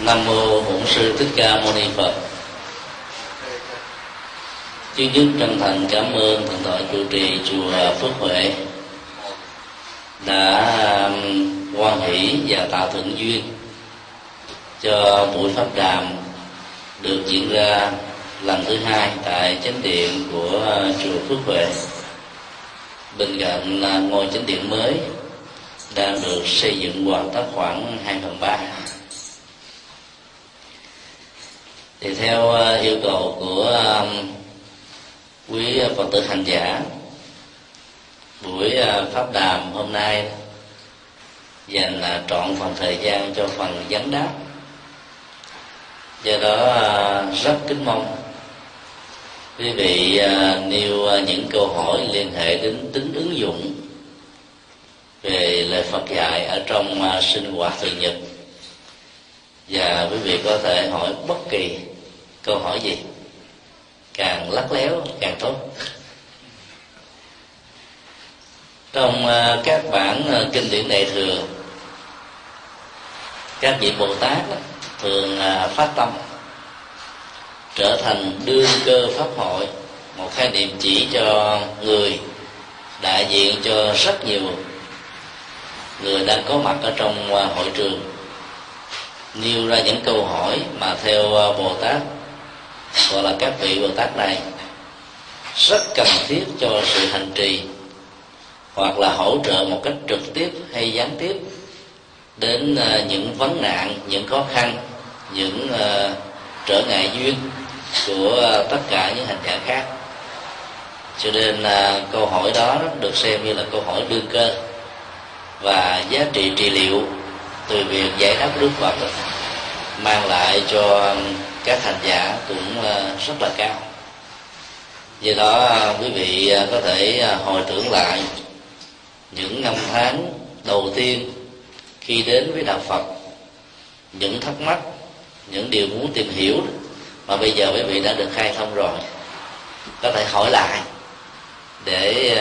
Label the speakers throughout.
Speaker 1: nam mô bổn sư thích ca mâu ni phật. Trước nhất chân thành cảm ơn thượng tọa chủ trì chùa phước huệ đã um, quan hỷ và tạo thuận duyên cho buổi pháp đàm được diễn ra lần thứ hai tại chánh điện của uh, chùa Phước Huệ. Bên cạnh uh, ngôi chánh điện mới đang được xây dựng hoàn tất khoảng 2 phần ba. Thì theo ờ, yêu cầu của quý phật tử hành giả, buổi ờ, pháp đàm hôm nay dành trọn phần thời gian cho phần vấn đáp. Do đó ờ, rất kính mong quý vị nêu những câu hỏi liên hệ đến tính ứng dụng về lời Phật dạy ở trong sinh hoạt thường nhật và quý vị có thể hỏi bất kỳ câu hỏi gì. Càng lắc léo, càng tốt. Trong à, các bản à, kinh điển đại thừa, các vị bồ tát thường à, phát tâm trở thành đương cơ pháp hội, một khái niệm chỉ cho người, đại diện cho rất nhiều người đang có mặt ở trong hội trường nêu ra những câu hỏi mà theo ờ, bồ tát, gọi là các vị bồ tát này, rất cần thiết cho sự hành trì hoặc là hỗ trợ một cách trực tiếp hay gián tiếp đến ờ, những vấn nạn, những khó khăn, những ờ, trở ngại duyên của tất cả những hành giả khác. Cho nên câu hỏi đó được xem như là câu hỏi đương cơ và giá trị trị liệu từ việc giải đáp đức phật, mang lại cho các hành giả cũng ờ, rất là cao. Do đó ờ, quý vị ờ, có thể hồi tưởng lại những năm tháng đầu tiên khi đến với đạo phật, những thắc mắc, những điều muốn tìm hiểu mà bây giờ quý vị đã được khai thông rồi, có thể hỏi lại để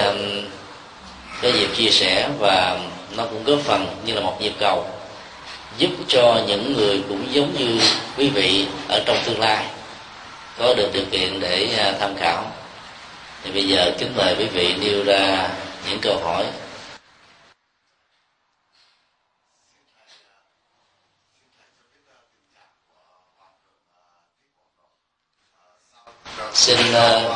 Speaker 1: cái có dịp chia sẻ và nó cũng góp phần như là một nhịp cầu giúp cho những người cũng giống như quý vị ở trong tương lai có được điều kiện để à, tham khảo. Thì bây giờ kính mời quý vị nêu ra những câu hỏi. Xin uh,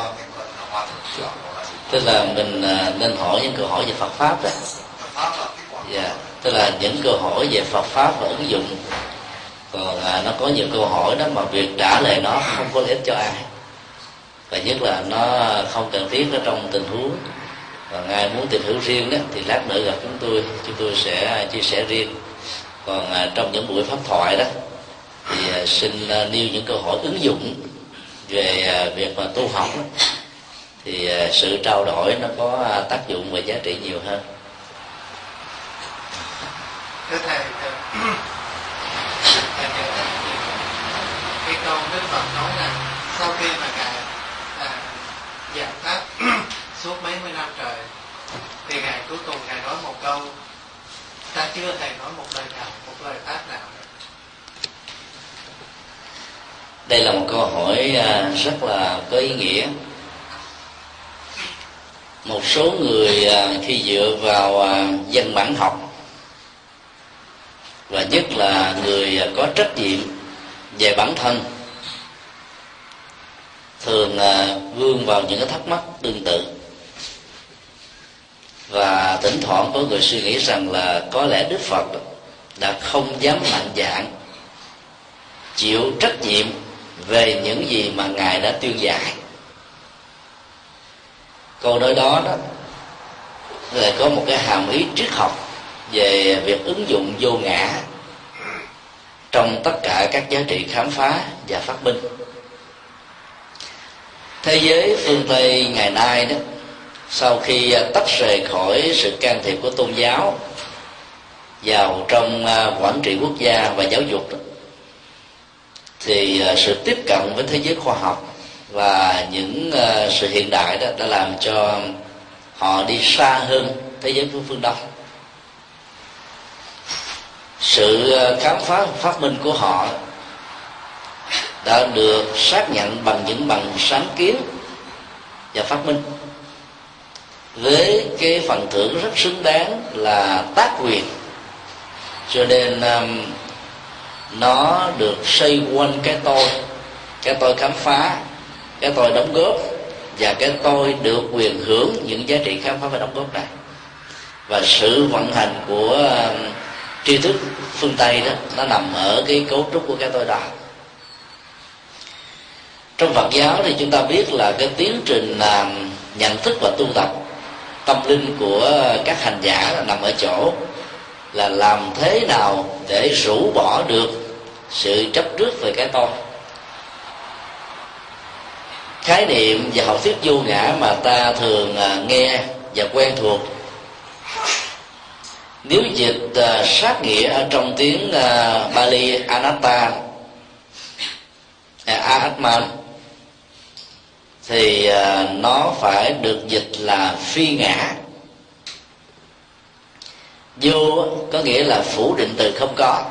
Speaker 1: tức là mình uh, nên hỏi những câu hỏi về Phật pháp đó. Dạ. yeah tức là những câu hỏi về Phật pháp và ứng dụng. Còn à, nó có nhiều câu hỏi đó mà việc trả lời nó không có lợi ích cho ai. Và nhất là nó không cần thiết ở trong tình huống. Và ngài muốn tìm hiểu riêng đó thì lát nữa gặp chúng tôi chúng tôi sẽ chia sẻ riêng. Còn à, trong những buổi pháp thoại đó thì à, xin à, nêu những câu hỏi ứng dụng về à, việc mà tu học đó, thì à, sự trao đổi nó có à, tác dụng và giá trị nhiều hơn
Speaker 2: thưa thầy cái câu đức phật nói là sau khi mà ngài à, giảng pháp suốt mấy mươi năm trời thì ngài cuối cùng ngài nói một câu ta chưa thầy nói một lời nào một lời pháp nào
Speaker 1: đây là một câu hỏi à, rất là có ý nghĩa. Một số người à, khi dựa vào à, dân bản học và nhất là người có trách nhiệm về bản thân. Thường à, vương vào những cái thắc mắc tương tự. Và thỉnh thoảng có người suy nghĩ rằng là có lẽ đức phật đã không dám mạnh dạng chịu trách nhiệm về những gì mà ngài đã tuyên dạy. Câu nói đó đó là có một cái hàm ý triết học về việc ứng dụng vô ngã trong tất cả các giá trị khám phá và phát minh. Thế giới phương tây ngày nay đó sau khi à, tách rời khỏi sự can thiệp của tôn giáo vào trong à, quản trị quốc gia và giáo dục đó, thì à, sự tiếp cận với thế giới khoa học và những sự hiện đại đó đã làm cho họ đi xa hơn thế giới của phương đông sự ờ, khám phá phát minh của họ đã được xác nhận bằng những bằng sáng kiến và phát minh. Với cái phần thưởng rất xứng đáng là tác quyền. Cho nên um, nó được xây quanh cái tôi cái tôi khám phá cái tôi đóng góp và cái tôi được quyền hưởng những giá trị khám phá và đóng góp này. Và sự vận hành của uh, tri thức phương tây đó, nó nằm ở cái cấu trúc của cái tôi đó. Trong phật giáo thì chúng ta biết là cái tiến trình làm nhận thức và tu tập tâm linh của các hành giả là nằm ở chỗ là làm thế nào để rũ bỏ được sự chấp trước về cái tôi. Khái niệm và học thuyết vô ngã mà ta thường à, nghe và quen thuộc nếu dịch uh, sát nghĩa ở trong tiếng uh, Bali Anatta à, uh, Atman thì uh, nó phải được dịch là phi ngã. Vô có nghĩa là phủ định từ không có.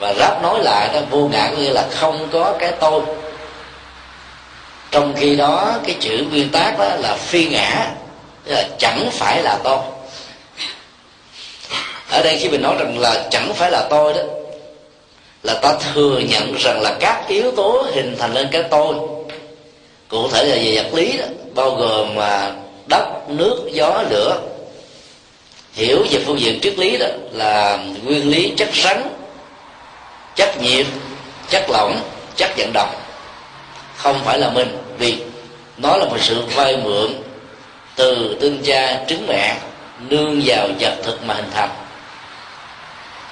Speaker 1: Và ráp nói lại đó vô ngã có nghĩa là không có cái tôi. Trong khi đó cái chữ nguyên tác đó là phi ngã là chẳng phải là tôi ở đây khi mình nói rằng là chẳng phải là tôi đó, là ta thừa nhận rằng là các yếu tố hình thành lên cái tôi. Cụ thể là về vật lý đó, bao gồm mà đất, nước, gió, lửa. Hiểu về phương diện triết lý đó là nguyên lý chất rắn, chất nhiệt, chất lỏng, chất vận động. Không phải là mình, vì nó là một sự vay mượn từ tinh cha, trứng mẹ, nương vào vật thực mà hình thành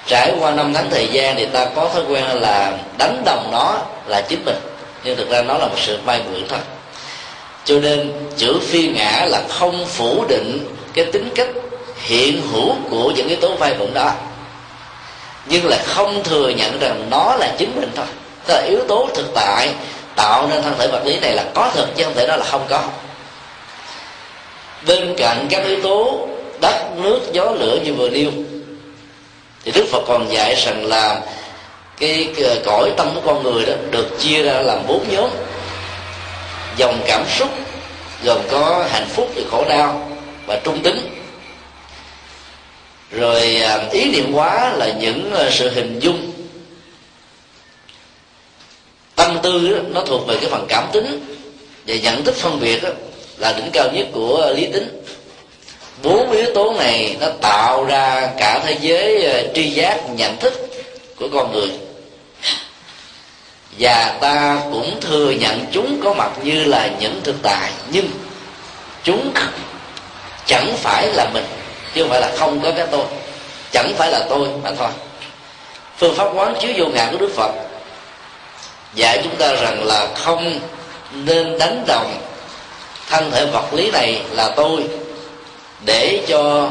Speaker 1: trải qua năm tháng thời gian thì ta có thói quen là đánh đồng nó là chính mình. Nhưng thực ra nó là một sự may mượn thôi. Cho nên chữ phi ngã là không phủ định cái tính cách hiện hữu của những yếu tố vay mượn đó. Nhưng là không thừa nhận rằng nó là chính mình thôi. Tức là yếu tố thực tại tạo nên thân thể vật lý này là có thực chứ không thể đó là không có. Bên cạnh các yếu tố đất, nước, gió, lửa như vừa nêu thì đức phật còn dạy rằng là cái, cái cõi tâm của con người đó được chia ra làm bốn nhóm. Dòng cảm xúc gồm có hạnh phúc và khổ đau và trung tính. Rồi à, ý niệm hóa là những à, sự hình dung. Tâm tư đó, nó thuộc về cái phần cảm tính. Và nhận thức phân biệt đó, là đỉnh cao nhất của lý tính bốn yếu tố này nó tạo ra cả thế giới ờ, tri giác, nhận thức của con người. Và ta cũng thừa nhận chúng có mặt như là những thực tại, nhưng chúng chẳng phải là mình, chứ không phải là không có cái tôi. Chẳng phải là tôi mà thôi. Phương pháp quán chiếu vô ngã của đức phật dạy chúng ta rằng là không nên đánh đồng thân thể vật lý này là tôi để cho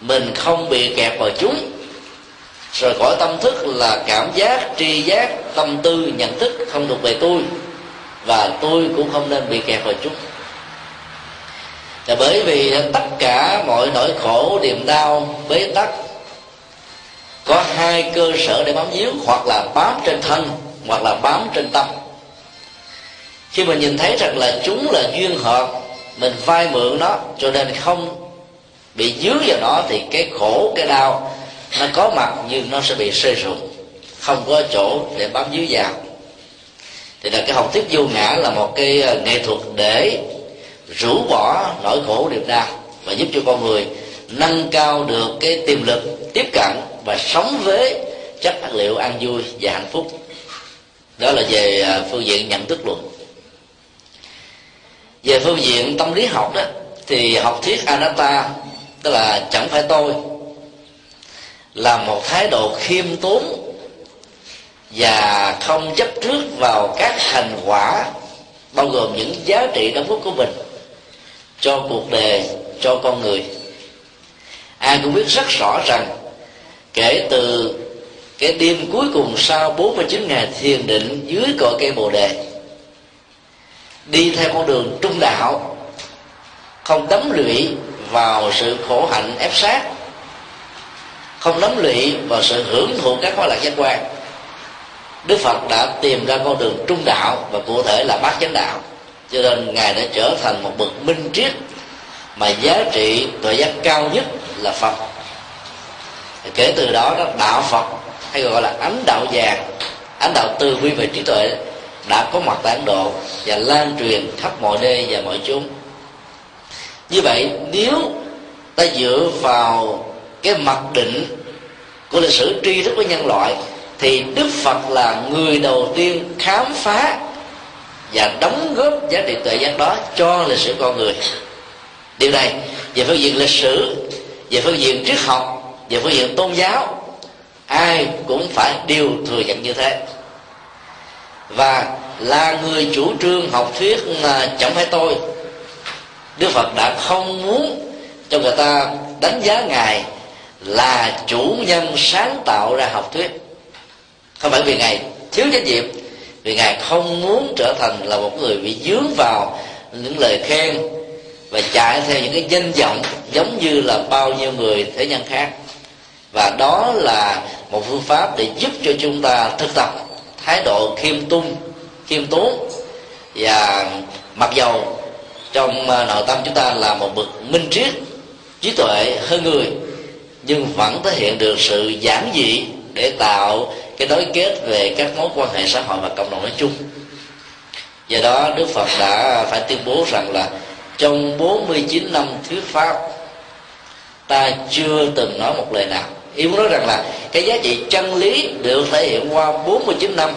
Speaker 1: mình không bị kẹt vào chúng rồi cõi tâm thức là cảm giác, tri giác, tâm tư, nhận thức không thuộc về tôi, và tôi cũng không nên bị kẹt vào chúng là bởi vì tất cả mọi nỗi khổ, niềm đau, bế tắc, có hai cơ sở để bám víu, hoặc là bám trên thân, hoặc là bám trên tâm. Khi mình nhìn thấy rằng là chúng là duyên hợp, mình vay mượn nó, cho nên không bị dướng vào nó thì cái khổ, cái đau, nó có mặt nhưng nó sẽ bị rơi rụng không có chỗ để bám dưới vào. Thì là cái học thuyết vô ngã là một cái ờ, nghệ thuật để rũ bỏ nỗi khổ niềm đau và giúp cho con người nâng cao được cái tiềm lực tiếp cận và sống với chất vật liệu an vui và hạnh phúc. Đó là về ờ, phương diện nhận thức luận. Về phương diện tâm lý học đó, thì học thuyết anatta tức là chẳng phải tôi. Là một thái độ khiêm tốn và không chấp trước vào các thành quả, bao gồm những giá trị đóng góp của mình cho cuộc đời, cho con người. Ai cũng biết rất rõ rằng, kể từ cái đêm cuối cùng sau 49 ngày thiền định dưới cội cây bồ đề, đi theo con đường trung đạo, không đấm lụy vào sự khổ hạnh ép sát, không lắm lụy vào sự hưởng thụ các khoái lạc giác quan. Đức phật đã tìm ra con đường trung đạo và cụ thể là bát chánh đạo. Cho nên ngài đã trở thành một bậc minh triết mà giá trị tuệ giác cao nhất là phật. Kể từ đó đó, đạo phật, hay gọi là ánh đạo vàng, ánh đạo từ bi về trí tuệ, đã có mặt tại ấn độ và lan truyền khắp mọi nơi và mọi chốn như vậy nếu ta dựa vào cái mặc định của lịch sử tri thức của nhân loại thì đức phật là người đầu tiên khám phá và đóng góp giá trị tuệ giác đó cho lịch sử con người. Điều này về phương diện lịch sử về phương diện triết học về phương diện tôn giáo ai cũng phải đều thừa nhận như thế. Và là người chủ trương học thuyết à, chẳng phải tôi đức phật đã không muốn cho người ta đánh giá ngài là chủ nhân sáng tạo ra học thuyết. Không phải vì ngài thiếu trách nhiệm, vì ngài không muốn trở thành là một người bị dướng vào những lời khen và chạy theo những cái danh vọng giống như là bao nhiêu người thế nhân khác. Và đó là một phương pháp để giúp cho chúng ta thực tập thái độ khiêm tung, khiêm tốn. Và mặc dầu trong à, nội tâm chúng ta là một bậc minh triết, trí tuệ hơn người, nhưng vẫn thể hiện được sự giản dị để tạo cái đối kết về các mối quan hệ xã hội và cộng đồng nói chung. Do đó, Đức Phật đã phải tuyên bố rằng là trong 49 năm thuyết pháp, ta chưa từng nói một lời nào. Ý muốn nói rằng là cái giá trị chân lý được thể hiện qua 49 năm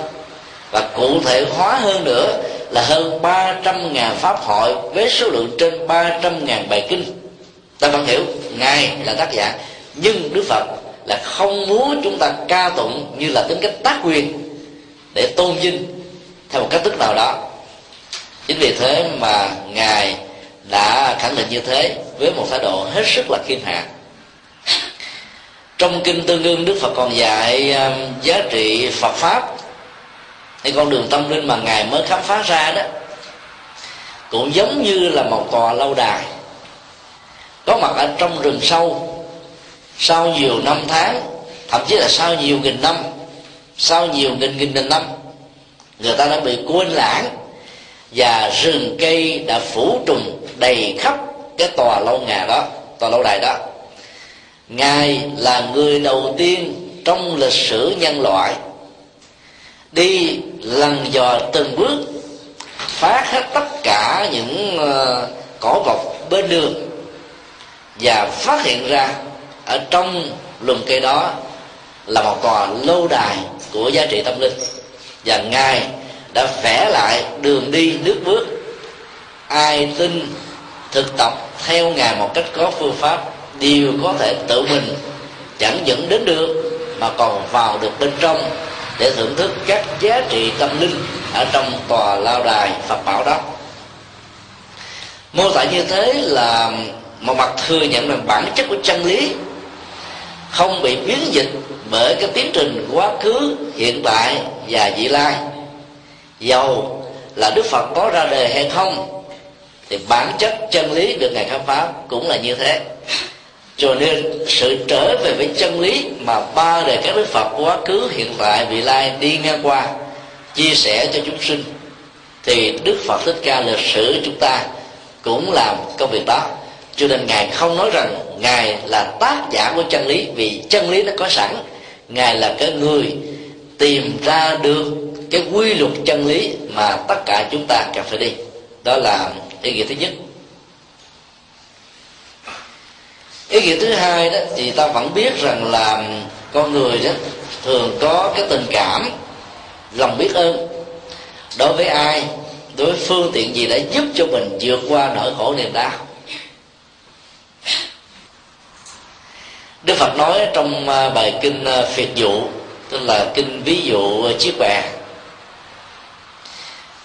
Speaker 1: và cụ thể hóa hơn nữa là hơn 300 ngàn pháp hội với số lượng trên 300 ngàn bài kinh. Ta vẫn hiểu, ngài là tác giả, nhưng đức phật là không muốn chúng ta ca tụng như là tính cách tác quyền để tôn vinh theo một cách thức nào đó. Chính vì thế mà ngài đã khẳng định như thế với một thái độ hết sức là khiêm hạ. Trong kinh tương ương, đức phật còn dạy um, giá trị phật pháp hay con đường tâm linh mà ngài mới khám phá ra đó, cũng giống như là một tòa lâu đài. Có mặt ở trong rừng sâu, sau nhiều năm tháng, thậm chí là sau nhiều nghìn năm, sau nhiều nghìn nghìn nghìn năm, người ta đã bị quên lãng và rừng cây đã phủ trùng đầy khắp cái tòa lâu nhà đó, tòa lâu đài đó. Ngài là người đầu tiên trong lịch sử nhân loại đi lần dò từng bước phá hết tất cả những uh, cỏ bọc bên đường và phát hiện ra ở trong lùm cây đó là một tòa lâu đài của giá trị tâm linh. Và ngài đã vẽ lại đường đi nước bước. Ai tin thực tập theo ngài một cách có phương pháp đều có thể tự mình chẳng dẫn đến được mà còn vào được bên trong để thưởng thức các giá trị tâm linh ở trong tòa lao đài phật bảo đó. Mô tả như thế là một mặt thừa nhận rằng bản chất của chân lý không bị biến dịch bởi cái tiến trình quá khứ, hiện tại và vị lai. Dầu là đức phật có ra đời hay không, thì bản chất chân lý được ngài khám phá cũng là như thế cho nên sự trở về với chân lý mà ba đời các đức phật quá khứ, hiện tại, vị lai đi ngang qua, chia sẻ cho chúng sinh, thì đức phật thích ca lịch sử chúng ta cũng làm công việc đó. Cho nên ngài không nói rằng ngài là tác giả của chân lý, vì chân lý nó có sẵn. Ngài là cái người tìm ra được cái quy luật chân lý mà tất cả chúng ta cần phải đi. Đó là ý nghĩa thứ nhất. Ý nghĩa thứ hai đó, thì ta vẫn biết rằng là con người đó thường có cái tình cảm, lòng biết ơn. Đối với ai, đối với phương tiện gì đã giúp cho mình vượt qua nỗi khổ niềm đau. Đức Phật nói trong à, bài kinh à, phiệt dụ, tức là kinh ví dụ à, chiếc bè,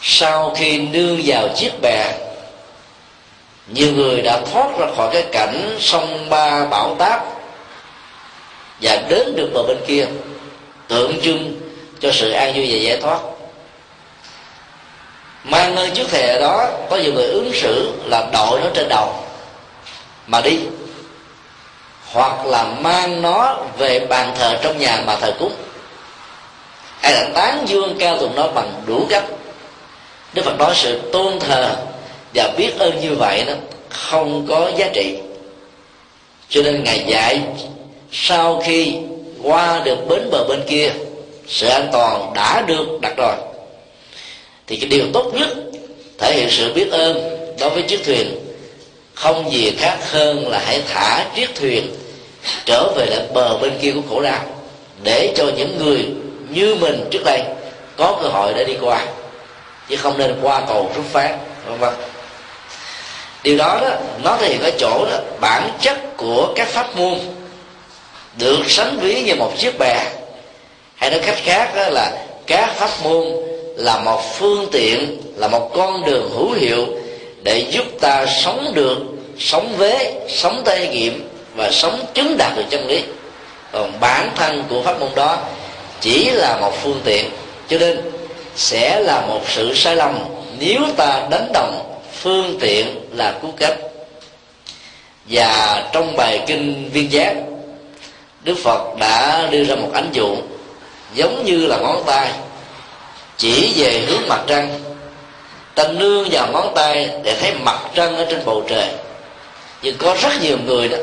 Speaker 1: sau khi nương vào chiếc bè nhiều người đã thoát ra khỏi cái cảnh sông ba bão táp và đến được bờ bên kia, tượng trưng cho sự an vui và giải thoát. Mang nơi trước thề đó, có nhiều người ứng xử là đội nó trên đầu mà đi, hoặc là mang nó về bàn thờ trong nhà mà thờ cúng. Hay là tán dương cao tụng nó bằng đủ cách. Đức phật nói sự tôn thờ và biết ơn như vậy đó, không có giá trị. Cho nên ngài dạy, sau khi qua được bến bờ bên kia, sự an toàn đã được đặt rồi. Thì cái điều tốt nhất, thể hiện sự biết ơn đối với chiếc thuyền, không gì khác hơn là hãy thả chiếc thuyền trở về lại bờ bên kia của khổ đau, để cho những người như mình trước đây có cơ hội để đi qua. Chứ không nên qua cầu rút phát, vân vân điều đó đó, nó thể hiện ở chỗ đó bản chất của các pháp môn được sánh ví như một chiếc bè. Hay nói cách khác đó là các pháp môn là một phương tiện, là một con đường hữu hiệu để giúp ta sống được, sống vế, sống tay nghiệm và sống chứng đạt được chân lý. Còn bản thân của pháp môn đó chỉ là một phương tiện, cho nên sẽ là một sự sai lầm nếu ta đánh đồng phương tiện là cứu cách và trong bài kinh viên giác, đức phật đã đưa ra một ánh dụ giống như là ngón tay, chỉ về hướng mặt trăng, ta nương vào ngón tay để thấy mặt trăng ở trên bầu trời. Nhưng có rất nhiều người đó,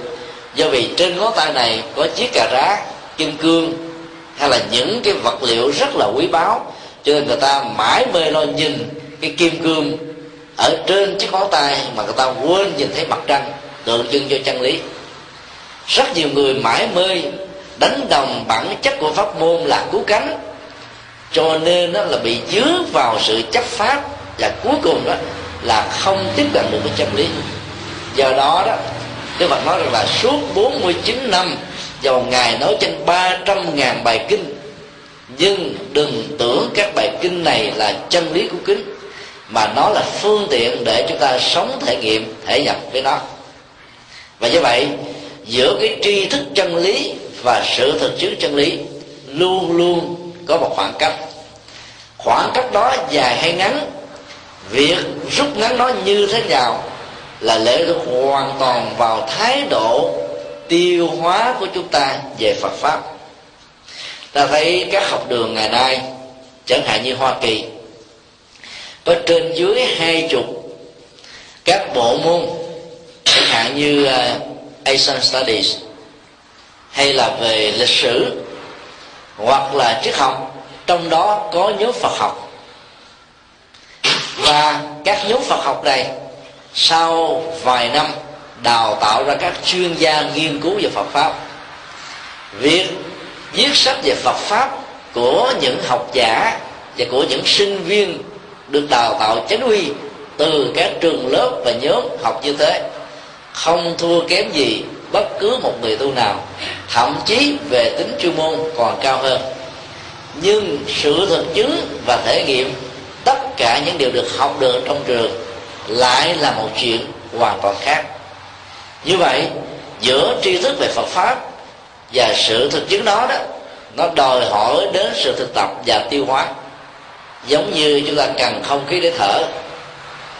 Speaker 1: do vì trên ngón tay này có chiếc cà rá kim cương, hay là những cái vật liệu rất là quý báu, cho nên người ta mãi mê lo nhìn cái kim cương ở trên chiếc ngón tay mà người ta quên nhìn thấy mặt trăng, tượng trưng cho chân lý. Rất nhiều người mãi mê đánh đồng bản chất của pháp môn là cứu cánh. Cho nên đó là bị dướng vào sự chấp pháp và cuối cùng đó là không tiếp cận được với chân lý. Do đó đó, Đức Phật nói rằng là suốt 49 năm, vào ngày nói trên 300.000 bài kinh. Nhưng đừng tưởng các bài kinh này là chân lý của kính mà nó là phương tiện để chúng ta sống thể nghiệm, thể nhập với nó. Và như vậy, giữa cái tri thức chân lý và sự thực chứng chân lý luôn luôn có một khoảng cách. Khoảng cách đó dài hay ngắn, việc rút ngắn nó như thế nào là lệ thuộc hoàn toàn vào thái độ tiêu hóa của chúng ta về Phật pháp. Ta thấy các học đường ngày nay, chẳng hạn như Hoa Kỳ có trên dưới hai chục các bộ môn chẳng hạn như uh, Asian Studies hay là về lịch sử hoặc là triết học trong đó có nhóm Phật học. Và các nhóm Phật học này sau vài năm đào tạo ra các chuyên gia nghiên cứu về Phật pháp việc viết sách về Phật pháp của những học giả và của những sinh viên được đào tạo chánh uy từ các trường lớp và nhóm học như thế. Không thua kém gì bất cứ một người tu nào, thậm chí về tính chuyên môn còn cao hơn. Nhưng sự thực chứng và thể nghiệm, tất cả những điều được học được trong trường lại là một chuyện hoàn toàn khác. Như vậy, giữa tri thức về phật pháp và sự thực chứng đó đó, nó đòi hỏi đến sự thực tập và tiêu hóa giống như chúng ta cần không khí để thở,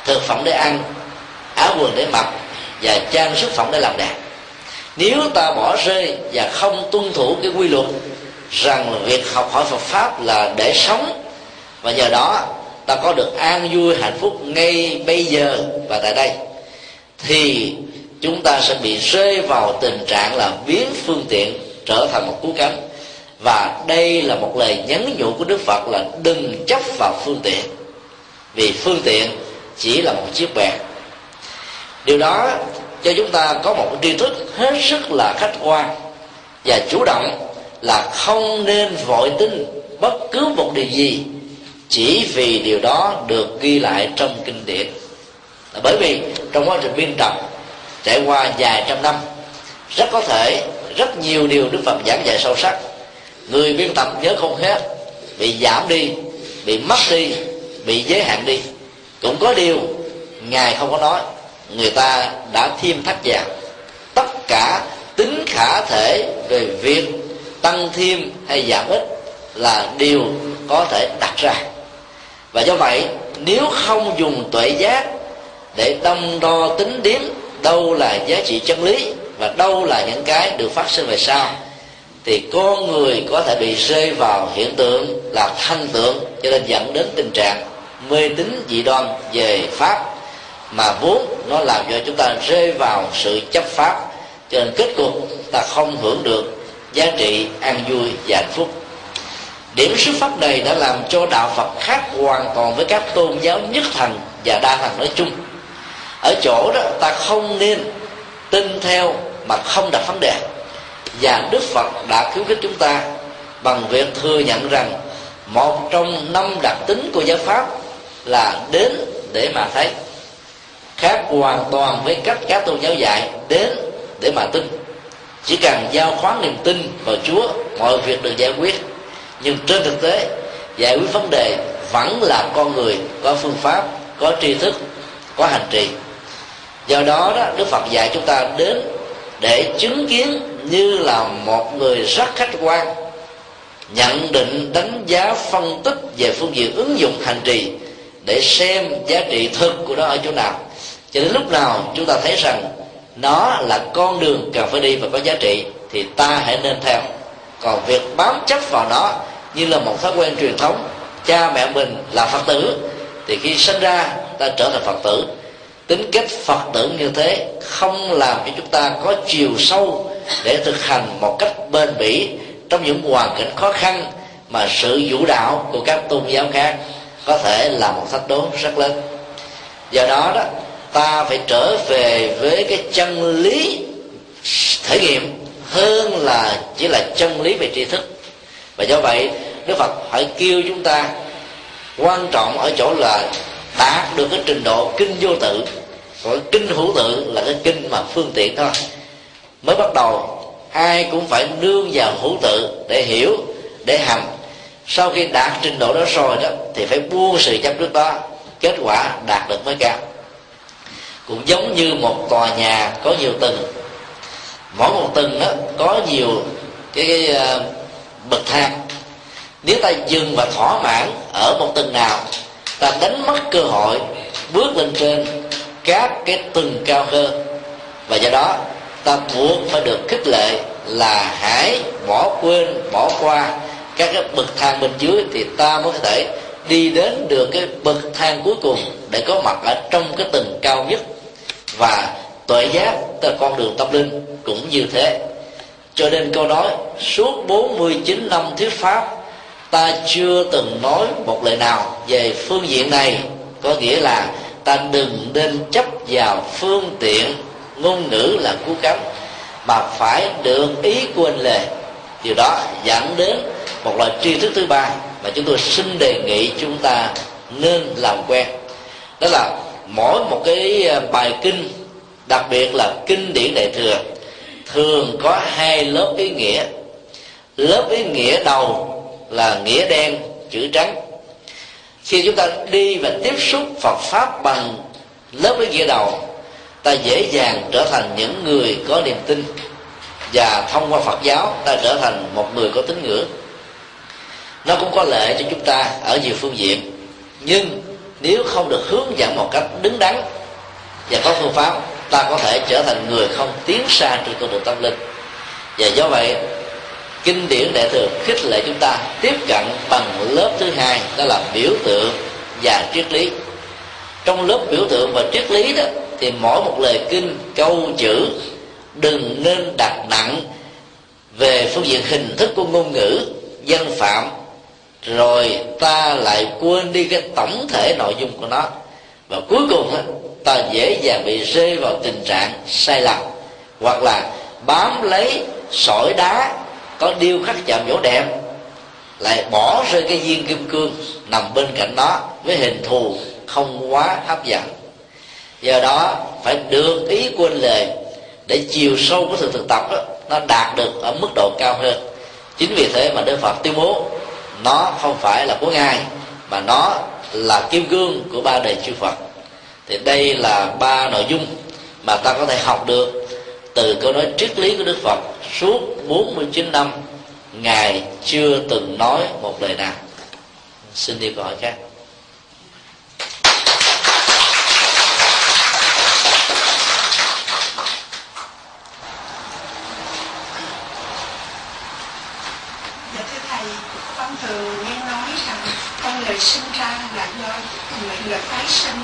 Speaker 1: thực phẩm để ăn, áo quần để mặc và trang sức phẩm để làm đẹp. Nếu ta bỏ rơi và không tuân thủ cái quy luật rằng là việc học hỏi Phật pháp là để sống, và nhờ đó ta có được an vui, hạnh phúc ngay bây giờ và tại đây, thì chúng ta sẽ bị rơi vào tình trạng là biến phương tiện trở thành một cú cánh và đây là một lời nhắn nhủ của đức phật là đừng chấp vào phương tiện. Vì phương tiện chỉ là một chiếc bè. Điều đó cho chúng ta có một tri thức hết sức là khách quan và chủ động là không nên vội tin bất cứ một điều gì chỉ vì điều đó được ghi lại trong kinh điển. Bởi vì trong quá trình biên tập, trải qua vài trăm năm, rất có thể rất nhiều điều đức phật giảng dạy sâu sắc người biên tập nhớ không hết, bị giảm đi, bị mất đi, bị giới hạn đi. Cũng có điều, ngài không có nói, người ta đã thêm thắt vào tất cả tính khả thể về việc tăng thêm hay giảm ít là điều có thể đặt ra. Và do vậy, nếu không dùng tuệ giác để đông đo tính điếm, đâu là giá trị chân lý và đâu là những cái được phát sinh về sau thì con người có thể bị rơi vào hiện tượng là thanh tượng cho nên dẫn đến tình trạng mê tín dị đoan về pháp, mà vốn nó làm cho chúng ta rơi vào sự chấp pháp. Cho nên kết cục ta không hưởng được giá trị an vui và hạnh phúc. Điểm xuất phát này đã làm cho đạo phật khác hoàn toàn với các tôn giáo nhất thần và đa thần nói chung. Ở chỗ đó ta không nên tin theo mà không đặt vấn đề và đức phật đã khuyến khích chúng ta bằng việc thừa nhận rằng một trong năm đặc tính của giáo pháp là đến để mà thấy. Khác hoàn toàn với cách các tôn giáo dạy, đến để mà tin. Chỉ cần giao khoán niềm tin vào chúa, mọi việc được giải quyết. Nhưng trên thực tế, giải quyết vấn đề vẫn là con người, có phương pháp, có tri thức, có hành trì. Do đó đó, đức phật dạy chúng ta đến để chứng kiến như là một người rất khách quan, nhận định đánh giá phân tích về phương diện ứng dụng hành trì để xem giá trị thực của nó ở chỗ nào. Cho đến lúc nào chúng ta thấy rằng nó là con đường cần phải đi và có giá trị, thì ta hãy nên theo. Còn việc bám chấp vào nó như là một thói quen truyền thống, cha mẹ mình là phật tử, thì khi sinh ra, ta trở thành phật tử tính cách phật tử như thế không làm cho chúng ta có chiều sâu để thực hành một cách bền bỉ trong những hoàn cảnh khó khăn mà sự vũ đạo của các tôn giáo khác có thể là một thách đố rất lớn. Do đó đó, ta phải trở về với cái chân lý thể nghiệm hơn là chỉ là chân lý về tri thức. Và do vậy, đức phật phải kêu chúng ta quan trọng ở chỗ là đạt được cái trình độ kinh vô tự còn kinh hữu tự là cái kinh mà phương tiện thôi mới bắt đầu ai cũng phải nương vào hữu tự để hiểu để hành. Sau khi đạt trình độ đó rồi đó thì phải buông sự chấp trước đó kết quả đạt được mới cao. Cũng giống như một tòa nhà có nhiều tầng. Mỗi một tầng đó có nhiều cái, cái uh, bậc thang. Nếu ta dừng và thỏa mãn ở một tầng nào ta đánh mất cơ hội bước lên trên các cái tầng cao hơn. Và do đó, ta buộc phải được khích lệ là hãy bỏ quên, bỏ qua các cái bậc thang bên dưới thì ta mới có thể đi đến được cái bậc thang cuối cùng để có mặt ở trong cái tầng cao nhất. Và tuệ giác tức là con đường tâm linh cũng như thế. Cho nên câu nói, suốt 49 năm thuyết pháp, ta chưa từng nói một lời nào về phương diện này. Có nghĩa là ta đừng nên chấp vào phương tiện. Ngôn ngữ là cú cấm, mà phải được ý quên lề điều đó dẫn đến một loại tri thức thứ ba mà chúng tôi xin đề nghị chúng ta nên làm quen. Đó là mỗi một cái ờ, bài kinh, đặc biệt là kinh điển đại thừa, thường có hai lớp ý nghĩa. Lớp ý nghĩa đầu là nghĩa đen, chữ trắng khi chúng ta đi và tiếp xúc Phật pháp bằng lớp ý nghĩa đầu, ta dễ dàng trở thành những người có niềm tin và thông qua Phật giáo ta trở thành một người có tín ngưỡng. Nó cũng có lợi cho chúng ta ở nhiều phương diện, nhưng nếu không được hướng dẫn một cách đứng đắn và có phương pháp, ta có thể trở thành người không tiến xa trên con đường tâm linh. Và do vậy kinh điển đại thừa khích lệ chúng ta tiếp cận bằng lớp thứ hai, đó là biểu tượng và triết lý. Trong lớp biểu tượng và triết lý đó, thì mỗi một lời kinh, câu, chữ đừng nên đặt nặng về phương diện hình thức của ngôn ngữ, dân phạm, rồi ta lại quên đi cái tổng thể nội dung của nó. Và cuối cùng ta dễ dàng bị rơi vào tình trạng sai lầm, hoặc là bám lấy sỏi đá có điêu khắc chạm chỗ đẹp lại bỏ rơi cái viên kim cương nằm bên cạnh nó với hình thù không quá hấp dẫn. Do đó phải được ý quên lời để chiều sâu của sự thực tập đó, nó đạt được ở mức độ cao hơn. Chính vì thế mà đức phật tuyên bố nó không phải là của ngài mà nó là kim cương của ba đời chư phật. Thì đây là ba nội dung mà ta có thể học được từ câu nói triết lý của Đức Phật suốt 49 năm, Ngài chưa từng nói một lời nào. Xin đi câu hỏi khác.
Speaker 3: Dạ, con thường nghe nói rằng con người sinh ra là do nguyện lực tái sinh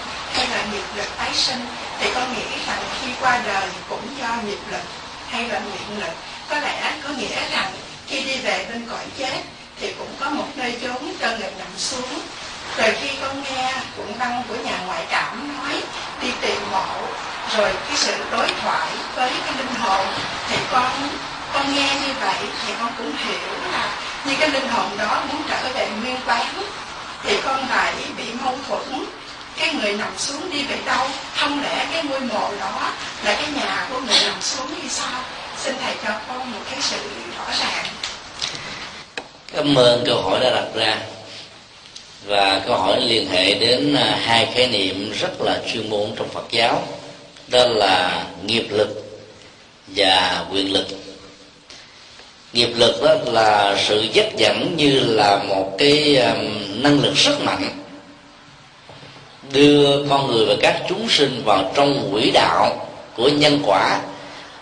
Speaker 3: là nghiệp lực tái sinh, thì con nghĩ rằng khi qua đời cũng do nghiệp lực hay là nguyện lực. Có lẽ có nghĩa rằng khi đi về bên cõi chết thì cũng có một nơi chốn cho người nằm xuống. Rồi khi con nghe cuộn băng của nhà ngoại cảm nói, đi tìm mộ. Rồi cái sự đối thoại với cái linh hồn thì con con nghe như vậy thì con cũng hiểu là như cái linh hồn đó muốn trở về nguyên quán thì con lại bị mâu thuẫn cái người nằm xuống đi về đâu, không lẽ cái ngôi mộ đó là cái nhà của người nằm xuống như sao? Xin thầy cho con một cái sự rõ ràng.
Speaker 1: Cảm ơn câu hỏi đã đặt ra. Và câu hỏi liên hệ đến à, hai khái niệm rất là chuyên môn trong Phật giáo, đó là nghiệp lực và quyền lực. Nghiệp lực đó là sự dắt dẫn như là một cái à, năng lực rất mạnh đưa con người và các chúng sinh vào trong quỹ đạo của nhân quả,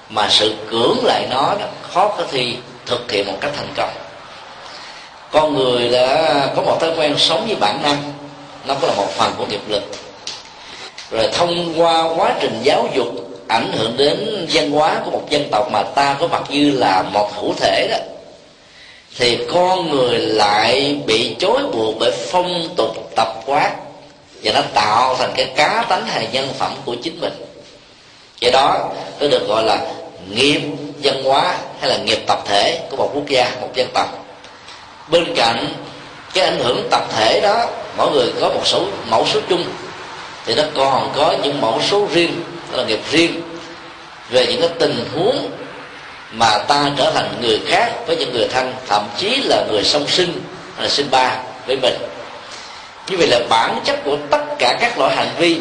Speaker 1: mà sự cưỡng lại nó đó, khó có thi thực hiện một cách thành công. Con người đã có một thói quen sống với bản năng, nó có là một phần của nghiệp lực. Rồi thông qua quá trình giáo dục, ảnh hưởng đến văn hóa của một dân tộc mà ta có mặt như là một hữu thể đó, thì con người lại bị chối buộc bởi phong tục tập quán và nó tạo thành cái cá tánh hay nhân phẩm của chính mình. Cái đó, nó được gọi là nghiệp văn hóa hay là nghiệp tập thể của một quốc gia, một dân tộc. Bên cạnh cái ảnh hưởng tập thể đó, mỗi người có một số mẫu số chung. Thì nó còn có những mẫu số riêng, đó là nghiệp riêng. Về những cái tình huống mà ta trở thành người khác với những người thân, thậm chí là người song sinh hay là sinh ba với mình như vậy là bản chất của tất cả các loại hành vi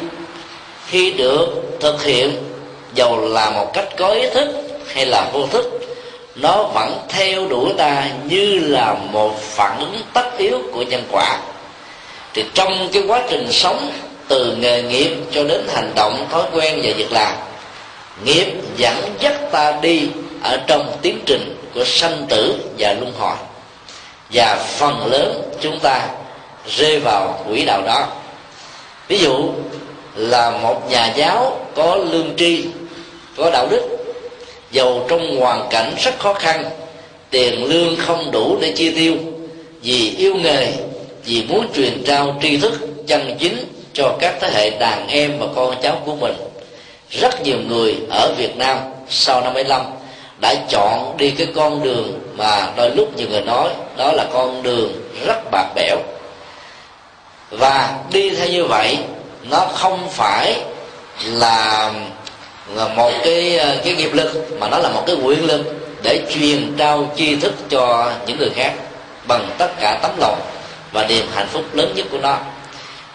Speaker 1: khi được thực hiện dầu là một cách có ý thức hay là vô thức, nó vẫn theo đuổi ta như là một phản ứng tất yếu của nhân quả. Thì trong cái quá trình sống, từ nghề nghiệp cho đến hành động, thói quen và việc làm, nghiệp dẫn dắt ta đi ở trong tiến trình của sanh tử và luân hồi. Và phần lớn chúng ta rơi vào quỹ đạo đó. Ví dụ là một nhà giáo có lương tri, có đạo đức dầu trong hoàn cảnh rất khó khăn, tiền lương không đủ để chi tiêu, vì yêu nghề, vì muốn truyền trao tri thức, chân chính cho các thế hệ đàn em và con cháu của mình. Rất nhiều người ở Việt Nam sau năm 75 đã chọn đi cái con đường mà đôi lúc nhiều người nói đó là con đường rất bạc bẽo và đi theo như vậy, nó không phải là là một cái ờ, cái nghiệp lực, mà nó là một cái quyền lực để truyền trao tri thức cho những người khác bằng tất cả tấm lòng và niềm hạnh phúc lớn nhất của nó.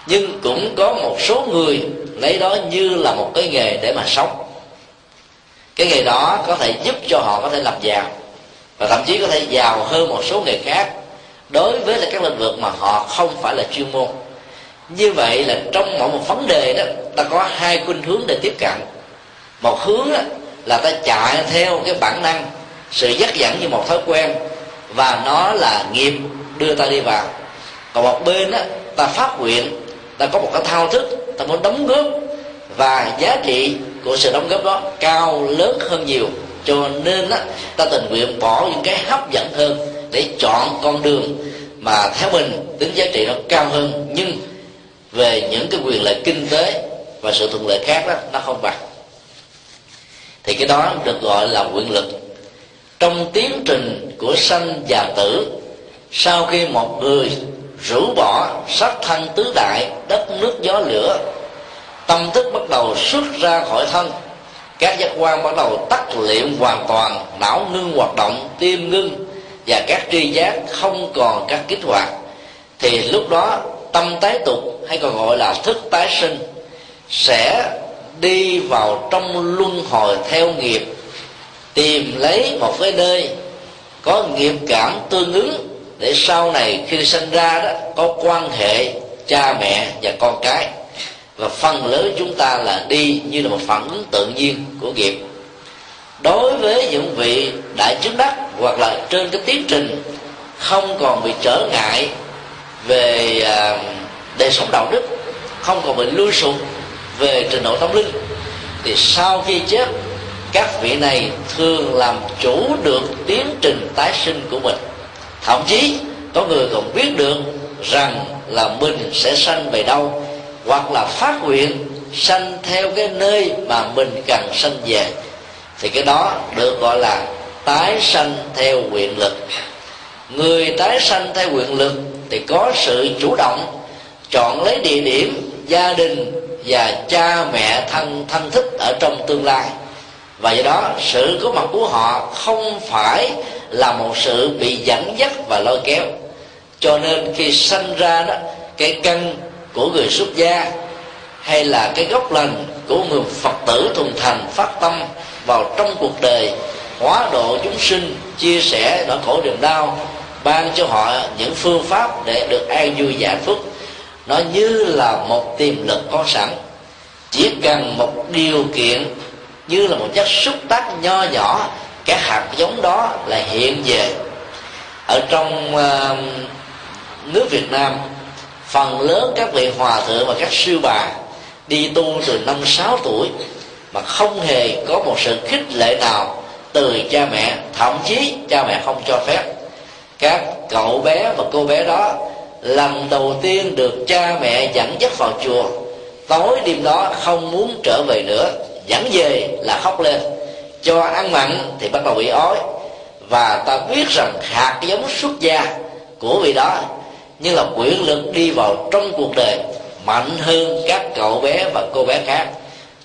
Speaker 1: Nhưng cũng có một số người lấy đó như là một cái nghề để mà sống. Cái nghề đó có thể giúp cho họ có thể làm giàu, và thậm chí có thể giàu hơn một số nghề khác đối với là các lĩnh vực mà họ không phải là chuyên môn như vậy là trong mỗi một vấn đề đó, ta có hai khuynh hướng để tiếp cận. Một hướng là ta chạy theo cái bản năng, sự dắt dẫn như một thói quen, và nó là nghiệp đưa ta đi vào. Còn một bên á, ta phát nguyện, ta có một cái thao thức, ta muốn đóng góp, và giá trị của sự đóng góp đó cao lớn hơn nhiều. Cho nên á, ta tình nguyện bỏ những cái hấp dẫn hơn để chọn con đường mà theo mình tính giá trị nó cao hơn. Nhưng về những cái quyền lợi kinh tế và sự thuận lợi khác đó, nó không bằng. Thì cái đó được gọi là quyền lực. Trong tiến trình của sanh và tử, sau khi một người rũ bỏ sát thân tứ đại, đất nước gió lửa, tâm thức bắt đầu xuất ra khỏi thân, các giác quan bắt đầu tắt liệm hoàn toàn, não ngưng hoạt động, tim ngưng và các tri giác không còn các kích hoạt, thì lúc đó tâm tái tục hay còn gọi là thức tái sinh sẽ đi vào trong luân hồi theo nghiệp, tìm lấy một cái nơi có nghiệp cảm tương ứng để sau này khi sinh ra đó có quan hệ cha mẹ và con cái. Và phần lớn chúng ta là đi như là một phản ứng tự nhiên của nghiệp. Đối với những vị đại chứng đắc hoặc là trên cái tiến trình không còn bị trở ngại về à, đời sống đạo đức, không còn bị lui sụp, về trình độ tâm linh. Thì sau khi chết, các vị này thường làm chủ được tiến trình tái sinh của mình. Thậm chí, có người còn biết được rằng là mình sẽ sanh về đâu, hoặc là phát nguyện sanh theo cái nơi mà mình cần sanh về. Thì cái đó được gọi là tái sanh theo quyền lực. Người tái sanh theo quyền lực thì có sự chủ động, chọn lấy địa điểm, gia đình và cha mẹ thân thân thích ở trong tương lai. Và do đó, sự có mặt của họ không phải là một sự bị dẫn dắt và lôi kéo. Cho nên khi sanh ra đó, cái căn của người xuất gia hay là cái gốc lành của người phật tử thuần thành phát tâm vào trong cuộc đời, hóa độ chúng sinh, chia sẻ nỗi khổ niềm đau ban cho họ những phương pháp để được an vui giải phúc. Nó như là một tiềm lực có sẵn. Chỉ cần một điều kiện như là một chất xúc tác nho nhỏ cái hạt giống đó là hiện về. Ở trong uh, nước Việt Nam phần lớn các vị hòa thượng và các sư bà đi tu từ năm sáu tuổi mà không hề có một sự khích lệ nào từ cha mẹ thậm chí cha mẹ không cho phép các cậu bé và cô bé đó lần đầu tiên được cha mẹ dẫn dắt vào chùa. Tối đêm đó không muốn trở về nữa, dẫn về là khóc lên. Cho ăn mặn thì bắt đầu bị ói. Và ta biết rằng hạt giống xuất gia của vị đó như là quyển lực đi vào trong cuộc đời, mạnh hơn các cậu bé và cô bé khác.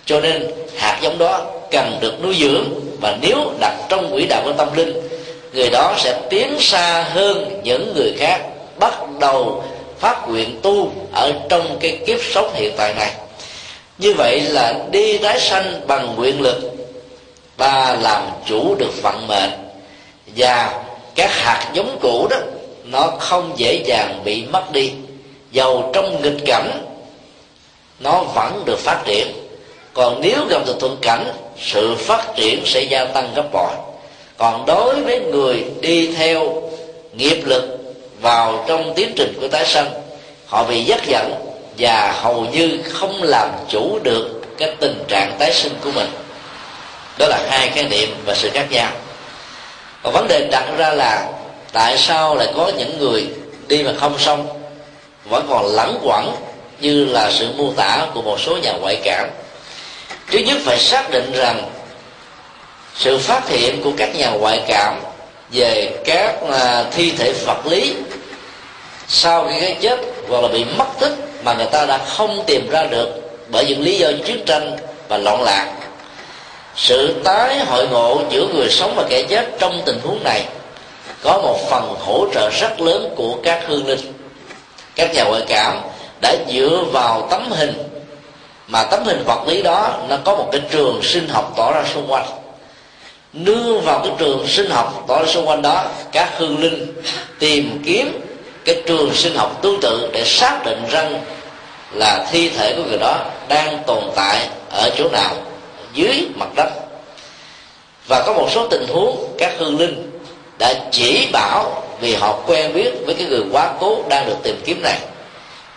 Speaker 1: Cho nên hạt giống đó cần được nuôi dưỡng và nếu đặt trong quỹ đạo của tâm linh người đó sẽ tiến xa hơn những người khác, bắt đầu phát nguyện tu ở trong cái kiếp sống hiện tại này. Như vậy là đi tái sanh bằng nguyện lực. Ta làm chủ được vận mệnh. Và các hạt giống cũ đó, nó không dễ dàng bị mất đi. Dầu trong nghịch cảnh, nó vẫn được phát triển. Còn nếu gặp được thuận cảnh, sự phát triển sẽ gia tăng gấp bội còn đối với người đi theo nghiệp lực vào trong tiến trình của tái sanh, họ bị dắt dẫn và hầu như không làm chủ được cái tình trạng tái sinh của mình. Đó là hai khái niệm và sự khác nhau. Và vấn đề đặt ra là tại sao lại có những người đi mà không xong, vẫn còn lẳng quẩn như là sự mô tả của một số nhà ngoại cảm. Thứ nhất phải xác định rằng sự phát hiện của các nhà ngoại cảm về các à, thi thể vật lý sau khi cái chết hoặc là bị mất tích mà người ta đã không tìm ra được bởi những lý do chiến tranh và loạn lạc. Sự tái hội ngộ giữa người sống và kẻ chết trong tình huống này có một phần hỗ trợ rất lớn của các hương linh. Các nhà ngoại cảm đã dựa vào tấm hình mà tấm hình vật lý đó nó có một cái trường sinh học tỏ ra xung quanh nương vào cái trường sinh học, tỏ ra xung quanh đó các hương linh tìm kiếm cái trường sinh học tương tự để xác định rằng là thi thể của người đó đang tồn tại ở chỗ nào, dưới mặt đất. Và có một số tình huống, các hương linh đã chỉ bảo vì họ quen biết với cái người quá cố đang được tìm kiếm này.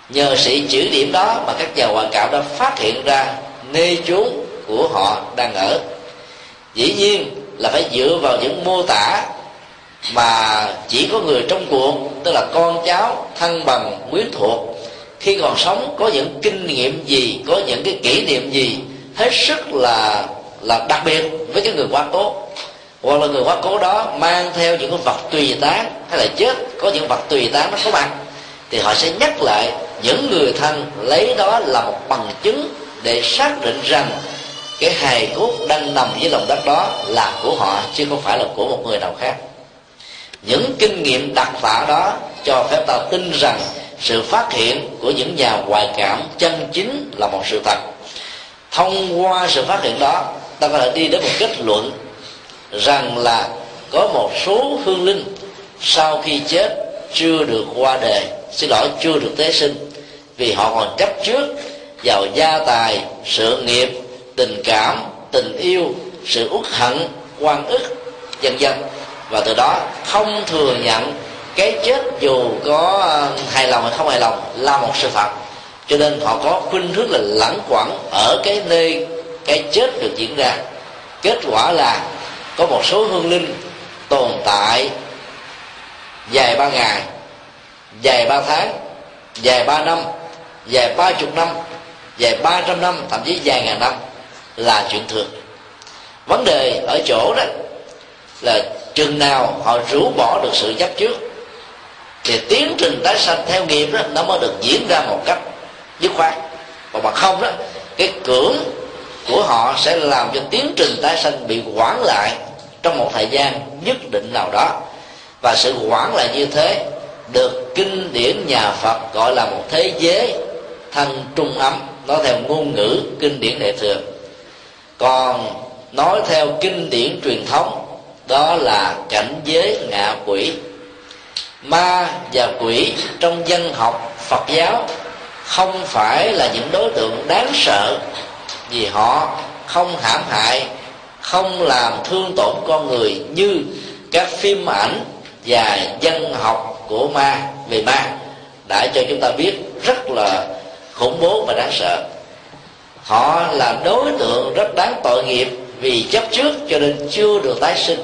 Speaker 1: Nhờ sự chỉ điểm đó mà các nhà ngoại cảm đã phát hiện ra nơi chốn của họ đang ở. Dĩ nhiên là phải dựa vào những mô tả mà chỉ có người trong cuộc, tức là con cháu, thân bằng, quyến thuộc. Khi còn sống, có những kinh nghiệm gì, có những cái kỷ niệm gì, hết sức là là đặc biệt với cái người quá cố. Hoặc là người quá cố đó mang theo những cái vật tùy tán, hay là chết, có những vật tùy tán nó có mặt, thì họ sẽ nhắc lại những người thân lấy đó là một bằng chứng để xác định rằng cái hài cốt đang nằm dưới lòng đất đó là của họ, chứ không phải là của một người nào khác. Những kinh nghiệm đặc tả đó cho phép ta tin rằng sự phát hiện của những nhà ngoại cảm chân chính là một sự thật. Thông qua sự phát hiện đó, ta có thể đi đến một kết luận rằng là có một số hương linh sau khi chết chưa được qua đời, xin lỗi, chưa được tế sinh, vì họ còn chấp trước vào gia tài, sự nghiệp tình cảm, tình yêu, sự uất hận quan ức dân dân và từ đó không thừa nhận cái chết dù có ờ, hài lòng hay không hài lòng là một sự thật. Cho nên họ có khuynh hướng là lãng quẩn ở cái nơi cái chết được diễn ra. Kết quả là có một số hương linh tồn tại dài ba ngày, dài ba tháng, dài ba năm, dài ba chục năm, dài ba trăm năm, thậm chí dài ngàn năm là chuyện thường. Vấn đề ở chỗ đó là chừng nào họ rũ bỏ được sự chấp trước, thì tiến trình tái sanh theo nghiệp đó, nó mới được diễn ra một cách dứt khoát. Còn mà không đó, cái cưỡng của họ sẽ làm cho tiến trình tái sanh bị quản lại trong một thời gian nhất định nào đó. Và sự quản lại như thế, được kinh điển nhà Phật gọi là một thế giới thân trung ấm. Nói theo ngôn ngữ kinh điển đại thừa còn nói theo kinh điển truyền thống, đó là cảnh giới ngạ quỷ. Ma và quỷ trong dân học phật giáo không phải là những đối tượng đáng sợ, vì họ không hãm hại, không làm thương tổn con người như các phim ảnh và dân học của ma về ma. Đã cho chúng ta biết rất là khủng bố và đáng sợ họ là đối tượng rất đáng tội nghiệp vì chấp trước cho nên chưa được tái sinh.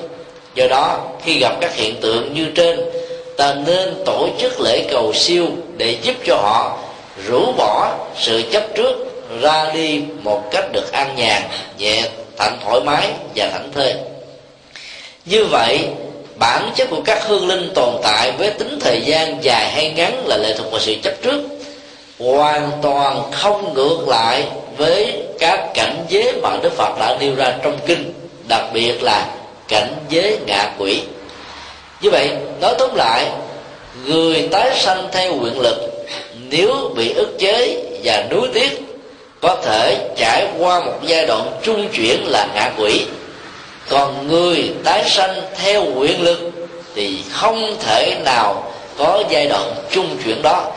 Speaker 1: Do đó, khi gặp các hiện tượng như trên, ta nên tổ chức lễ cầu siêu để giúp cho họ rũ bỏ sự chấp trước ra đi một cách được an nhàn, nhẹ thạnh thoải mái và thảnh thơi. Như vậy, bản chất của các hương linh tồn tại với tính thời gian dài hay ngắn là lệ thuộc vào sự chấp trước. Hoàn toàn không ngược lại với các cảnh giới mà đức phật đã nêu ra trong kinh, đặc biệt là cảnh giới ngạ quỷ. Như vậy, nói tóm lại, người tái sanh theo nguyện lực nếu bị ức chế và nuối tiếc, có thể trải qua một giai đoạn trung chuyển là ngạ quỷ. Còn người tái sanh theo nguyện lực thì không thể nào có giai đoạn trung chuyển đó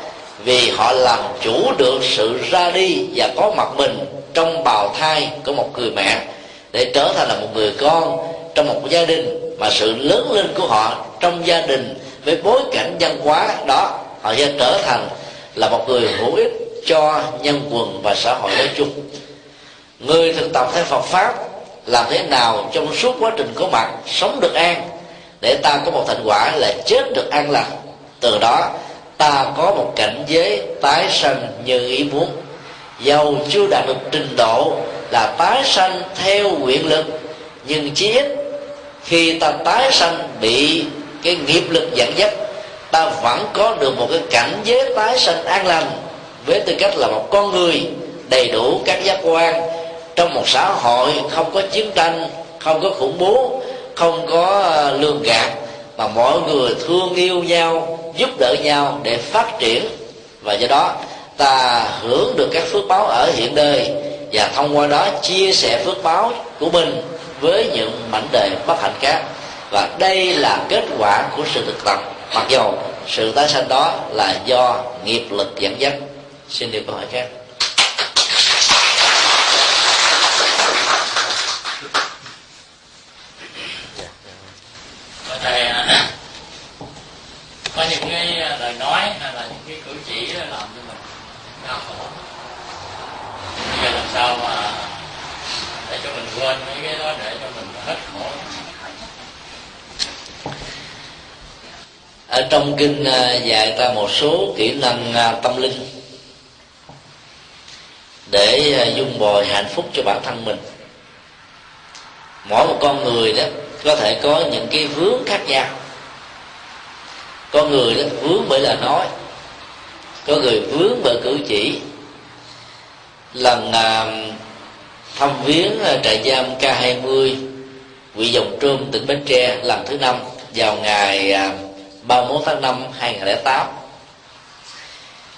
Speaker 1: vì họ làm chủ được sự ra đi và có mặt mình trong bào thai của một người mẹ, để trở thành là một người con trong một gia đình, mà sự lớn lên của họ trong gia đình với bối cảnh văn hóa đó, họ sẽ trở thành là một người hữu ích cho nhân quần và xã hội nói chung. Người thực tập theo Phật pháp làm thế nào trong suốt quá trình có mặt, sống được an, để ta có một thành quả là chết được an lành. Từ đó ta có một cảnh giới tái sanh như ý muốn. Dầu chưa đạt được trình độ là tái sanh theo nguyện lực, nhưng chí ít khi ta tái sanh bị cái nghiệp lực dẫn dắt, ta vẫn có được một cái cảnh giới tái sanh an lành. Với tư cách là một con người đầy đủ các giác quan, trong một xã hội không có chiến tranh, không có khủng bố, không có ờ, lường gạt, mà mọi người thương yêu nhau giúp đỡ nhau để phát triển. Và do đó, ta hưởng được các phước báo ở hiện đời. Và thông qua đó, chia sẻ phước báo của mình với những mảnh đời bất hạnh khác. Và đây là kết quả của sự thực tập. Mặc dầu sự tái sanh đó là do nghiệp lực dẫn dắt. Xin điều câu hỏi khác. Dạ, dạ.
Speaker 4: Thầy à, có những cái lời nói hay là những cái cử chỉ làm cho mình đau khổ. Bây giờ làm sao mà để cho mình quên mấy cái đó để cho mình hết khổ.
Speaker 1: Ở trong kinh à, dạy ta một số kỹ năng à, tâm linh để à, dung bồi hạnh phúc cho bản thân mình. Mỗi một con người đó có thể có những cái vướng khác nhau có người đó vướng bởi lời nói có người vướng bởi cử chỉ. Lần à, thăm viếng à, trại giam K20 huyện Dòng Trôm tỉnh Bến Tre lần thứ năm vào ngày à, 31 tháng 5 2008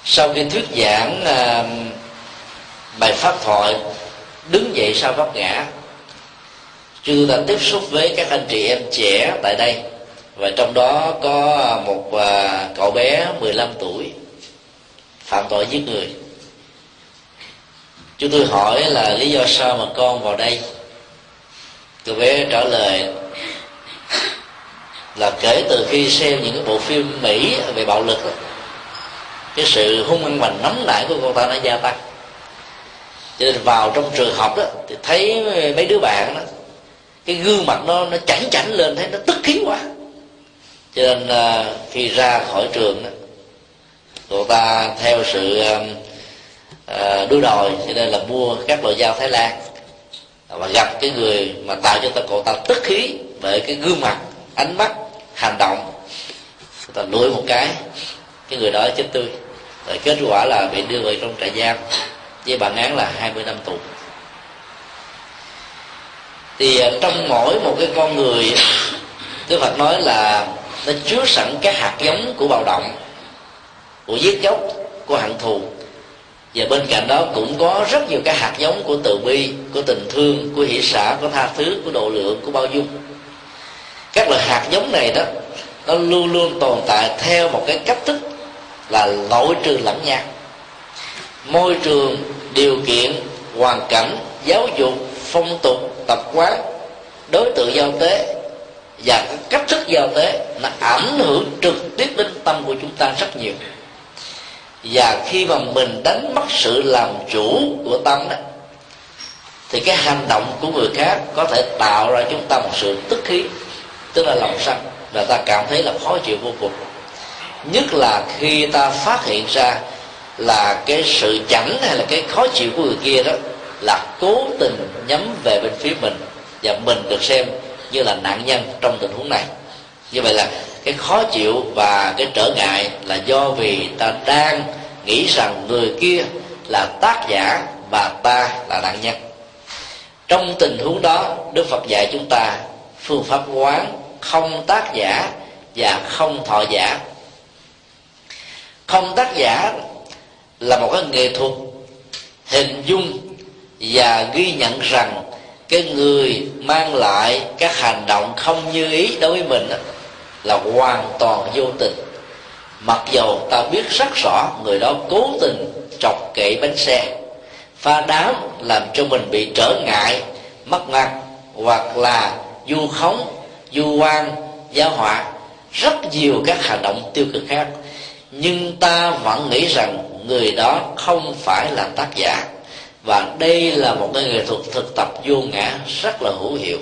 Speaker 1: sau khi thuyết giảng à, bài pháp thoại đứng dậy sau vấp ngã chưa đã tiếp xúc với các anh chị em trẻ tại đây và trong đó có một à, cậu bé 15 tuổi phạm tội giết người. Chúng tôi hỏi là lý do sao mà con vào đây? Cậu bé trả lời là kể từ khi xem những cái bộ phim mỹ về bạo lực đó, cái sự hung hăng và nóng nảy của con ta nó gia tăng. Cho nên vào trong trường học đó thì thấy mấy đứa bạn đó cái gương mặt nó nó chảnh chảnh lên thấy nó tức khí quá cho nên à, khi ra khỏi trường đó cô ta theo sự à, à đua đòi cho nên là mua các loại dao thái lan. Và gặp cái người mà tạo cho ta cô ta tức khí bởi cái gương mặt ánh mắt hành động. Người ta lùi một cái cái người đó chết tươi. Rồi kết quả là bị đưa về trong trại giam với bản án là 20 năm tù. Thì à, trong mỗi một cái con người Đức Phật nói là nó chứa sẵn các hạt giống của bạo động, của giết chóc, của hận thù. Và bên cạnh đó cũng có rất nhiều cái hạt giống của từ bi, của tình thương, của hỷ xã của tha thứ, của độ lượng của bao dung. Các loại hạt giống này đó, nó luôn luôn tồn tại theo một cái cách thức là loại trừ lẫn nhau. Môi trường, điều kiện, hoàn cảnh, giáo dục, phong tục, tập quán, đối tượng giao tế và cái cách thức giao tế nó ảnh hưởng trực tiếp đến tâm của chúng ta rất nhiều. Và khi mà mình đánh mất sự làm chủ của tâm đó, thì cái hành động của người khác có thể tạo ra chúng ta một sự tức khí, tức là lòng sân, và ta cảm thấy là khó chịu vô cùng. Nhất là khi ta phát hiện ra là cái sự chảnh hay là cái khó chịu của người kia đó là cố tình nhắm về bên phía mình, và mình được xem như là nạn nhân trong tình huống này. Như vậy là cái khó chịu và cái trở ngại là do vì ta đang nghĩ rằng người kia là tác giả và ta là nạn nhân. Trong tình huống đó, đức phật dạy chúng ta phương pháp quán không tác giả và không thọ giả. Không tác giả là một cái nghệ thuật hình dung và ghi nhận rằng cái người mang lại các hành động không như ý đối với mình là hoàn toàn vô tình. Mặc dầu ta biết rất rõ người đó cố tình chọc kệ bánh xe, pha đám làm cho mình bị trở ngại, mất mặt, hoặc là du khống du quan giáo họa rất nhiều các hành động tiêu cực khác. Nhưng ta vẫn nghĩ rằng người đó không phải là tác giả và đây là một cái nghệ thuật thực tập vô ngã rất là hữu hiệu.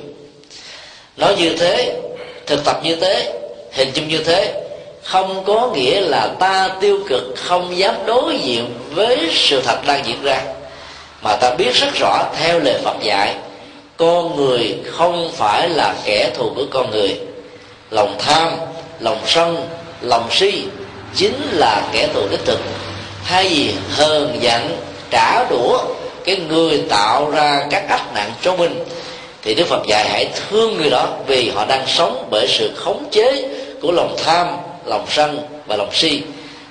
Speaker 1: Nói như thế, thực tập như thế, hình dung như thế, không có nghĩa là ta tiêu cực, không dám đối diện với sự thật đang diễn ra. Mà ta biết rất rõ, theo lời Phật dạy, con người không phải là kẻ thù của con người. Lòng tham, lòng sân, lòng si chính là kẻ thù đích thực. Thay vì hờn giận, trả đũa cái người tạo ra các ách nạn cho mình, thì đức phật dạy hãy thương người đó vì họ đang sống bởi sự khống chế của lòng tham, lòng sân và lòng si.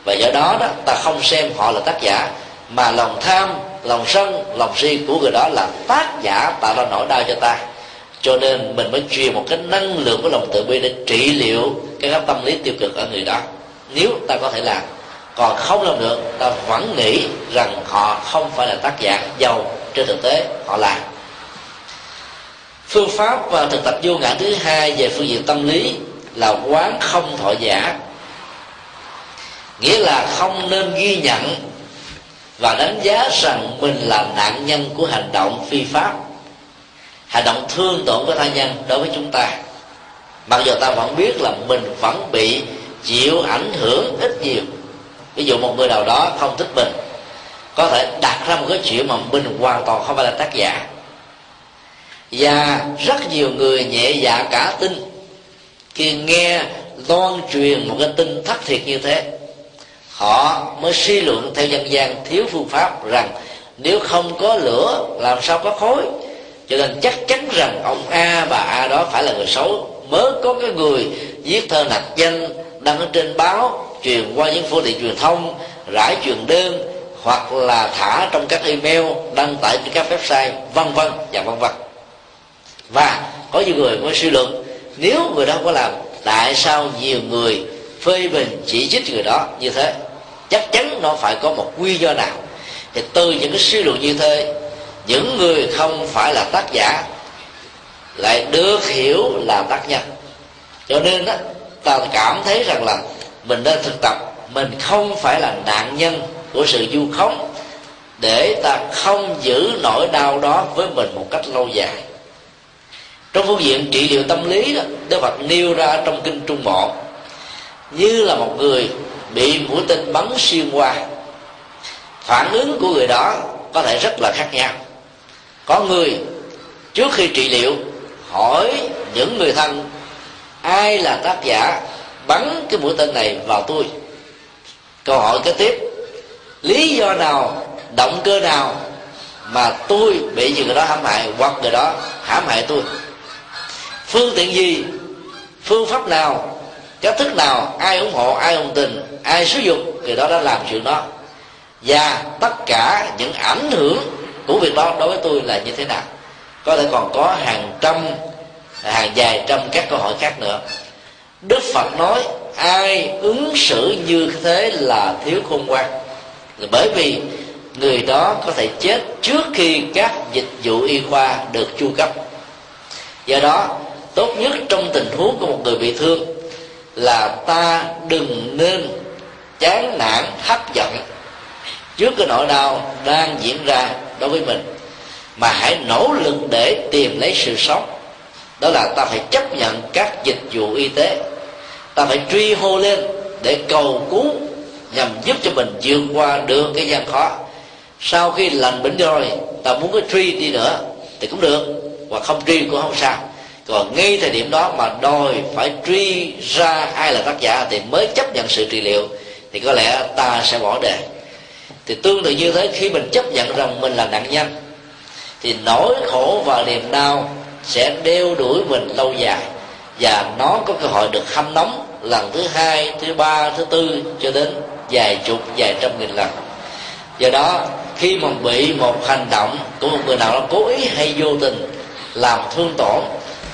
Speaker 1: Và do đó đó, ta không xem họ là tác giả, mà lòng tham, lòng sân, lòng si của người đó là tác giả tạo ra nỗi đau cho ta. Cho nên mình mới truyền một cái năng lượng của lòng tự bi để trị liệu cái tâm lý tiêu cực ở người đó. Nếu ta có thể làm còn không làm được, ta vẫn nghĩ rằng họ không phải là tác giả giàu trên thực tế, họ là. Phương pháp và thực tập vô ngã thứ hai về phương diện tâm lý là quán không thọ giả. Nghĩa là không nên ghi nhận và đánh giá rằng mình là nạn nhân của hành động phi pháp. Hành động thương tổn của tha nhân đối với chúng ta. Mặc dù ta vẫn biết là mình vẫn bị chịu ảnh hưởng ít nhiều ví dụ một người nào đó không thích mình có thể đặt ra một cái chuyện mà mình hoàn toàn không phải là tác giả. Và rất nhiều người nhẹ dạ cả tin khi nghe loan truyền một cái tin thất thiệt như thế họ mới suy luận theo dân gian thiếu phương pháp rằng nếu không có lửa làm sao có khối, cho nên chắc chắn rằng ông a và a đó phải là người xấu. Mới có cái người viết thơ nạch danh đăng ở trên báo truyền qua những phương tiện truyền thông, rải truyền đơn, hoặc là thả trong các email đăng tải trên các website, vân vân và vân vân. Và có nhiều người mới suy luận, nếu người đó có làm, tại sao nhiều người phê bình chỉ trích người đó như thế? Chắc chắn nó phải có một quy do nào. Thì từ những cái suy luận như thế, những người không phải là tác giả lại được hiểu là tác nhân. Cho nên đó ta cảm thấy rằng là mình nên thực tập. Mình không phải là nạn nhân của sự du khống để ta không giữ nỗi đau đó với mình một cách lâu dài. Trong phương diện trị liệu tâm lý đó, đức phật nêu ra trong kinh trung bộ, như là một người bị mũi tên bắn xuyên qua. Phản ứng của người đó có thể rất là khác nhau. Có người, trước khi trị liệu, hỏi những người thân, ai là tác giả bắn cái mũi tên này vào tôi. Câu hỏi kế tiếp, lý do nào, động cơ nào mà tôi bị người đó hãm hại hoặc người đó hãm hại tôi? Phương tiện gì, phương pháp nào, cách thức nào, ai ủng hộ, ai đồng tình, ai sử dụng, người đó đã làm chuyện đó. Và tất cả những ảnh hưởng của việc đó đối với tôi là như thế nào? Có thể còn có hàng trăm, hàng dài trăm các câu hỏi khác nữa đức phật nói, ai ứng xử như thế là thiếu khôn ngoan. Bởi vì người đó có thể chết trước khi các dịch vụ y khoa được chu cấp. Do đó, tốt nhất trong tình huống của một người bị thương là ta đừng nên chán nản, hấp dẫn trước cái nỗi đau đang diễn ra đối với mình, mà hãy nỗ lực để tìm lấy sự sống. Đó là ta phải chấp nhận các dịch vụ y tế ta phải truy hô lên để cầu cứu nhằm giúp cho mình vượt qua được cái gian khó. Sau khi lành bệnh rồi, ta muốn cái truy đi nữa, thì cũng được, hoặc không truy cũng không sao. Còn ngay thời điểm đó mà đòi phải truy ra ai là tác giả thì mới chấp nhận sự trị liệu, thì có lẽ ta sẽ bỏ đề. Thì tương tự như thế, khi mình chấp nhận rằng mình là nạn nhân, thì nỗi khổ và niềm đau sẽ đeo đuổi mình lâu dài và nó có cơ hội được hâm nóng lần thứ hai, thứ ba, thứ tư cho đến vài chục, vài trăm nghìn lần. Do đó, khi mà bị một hành động của một người nào đó cố ý hay vô tình làm thương tổn,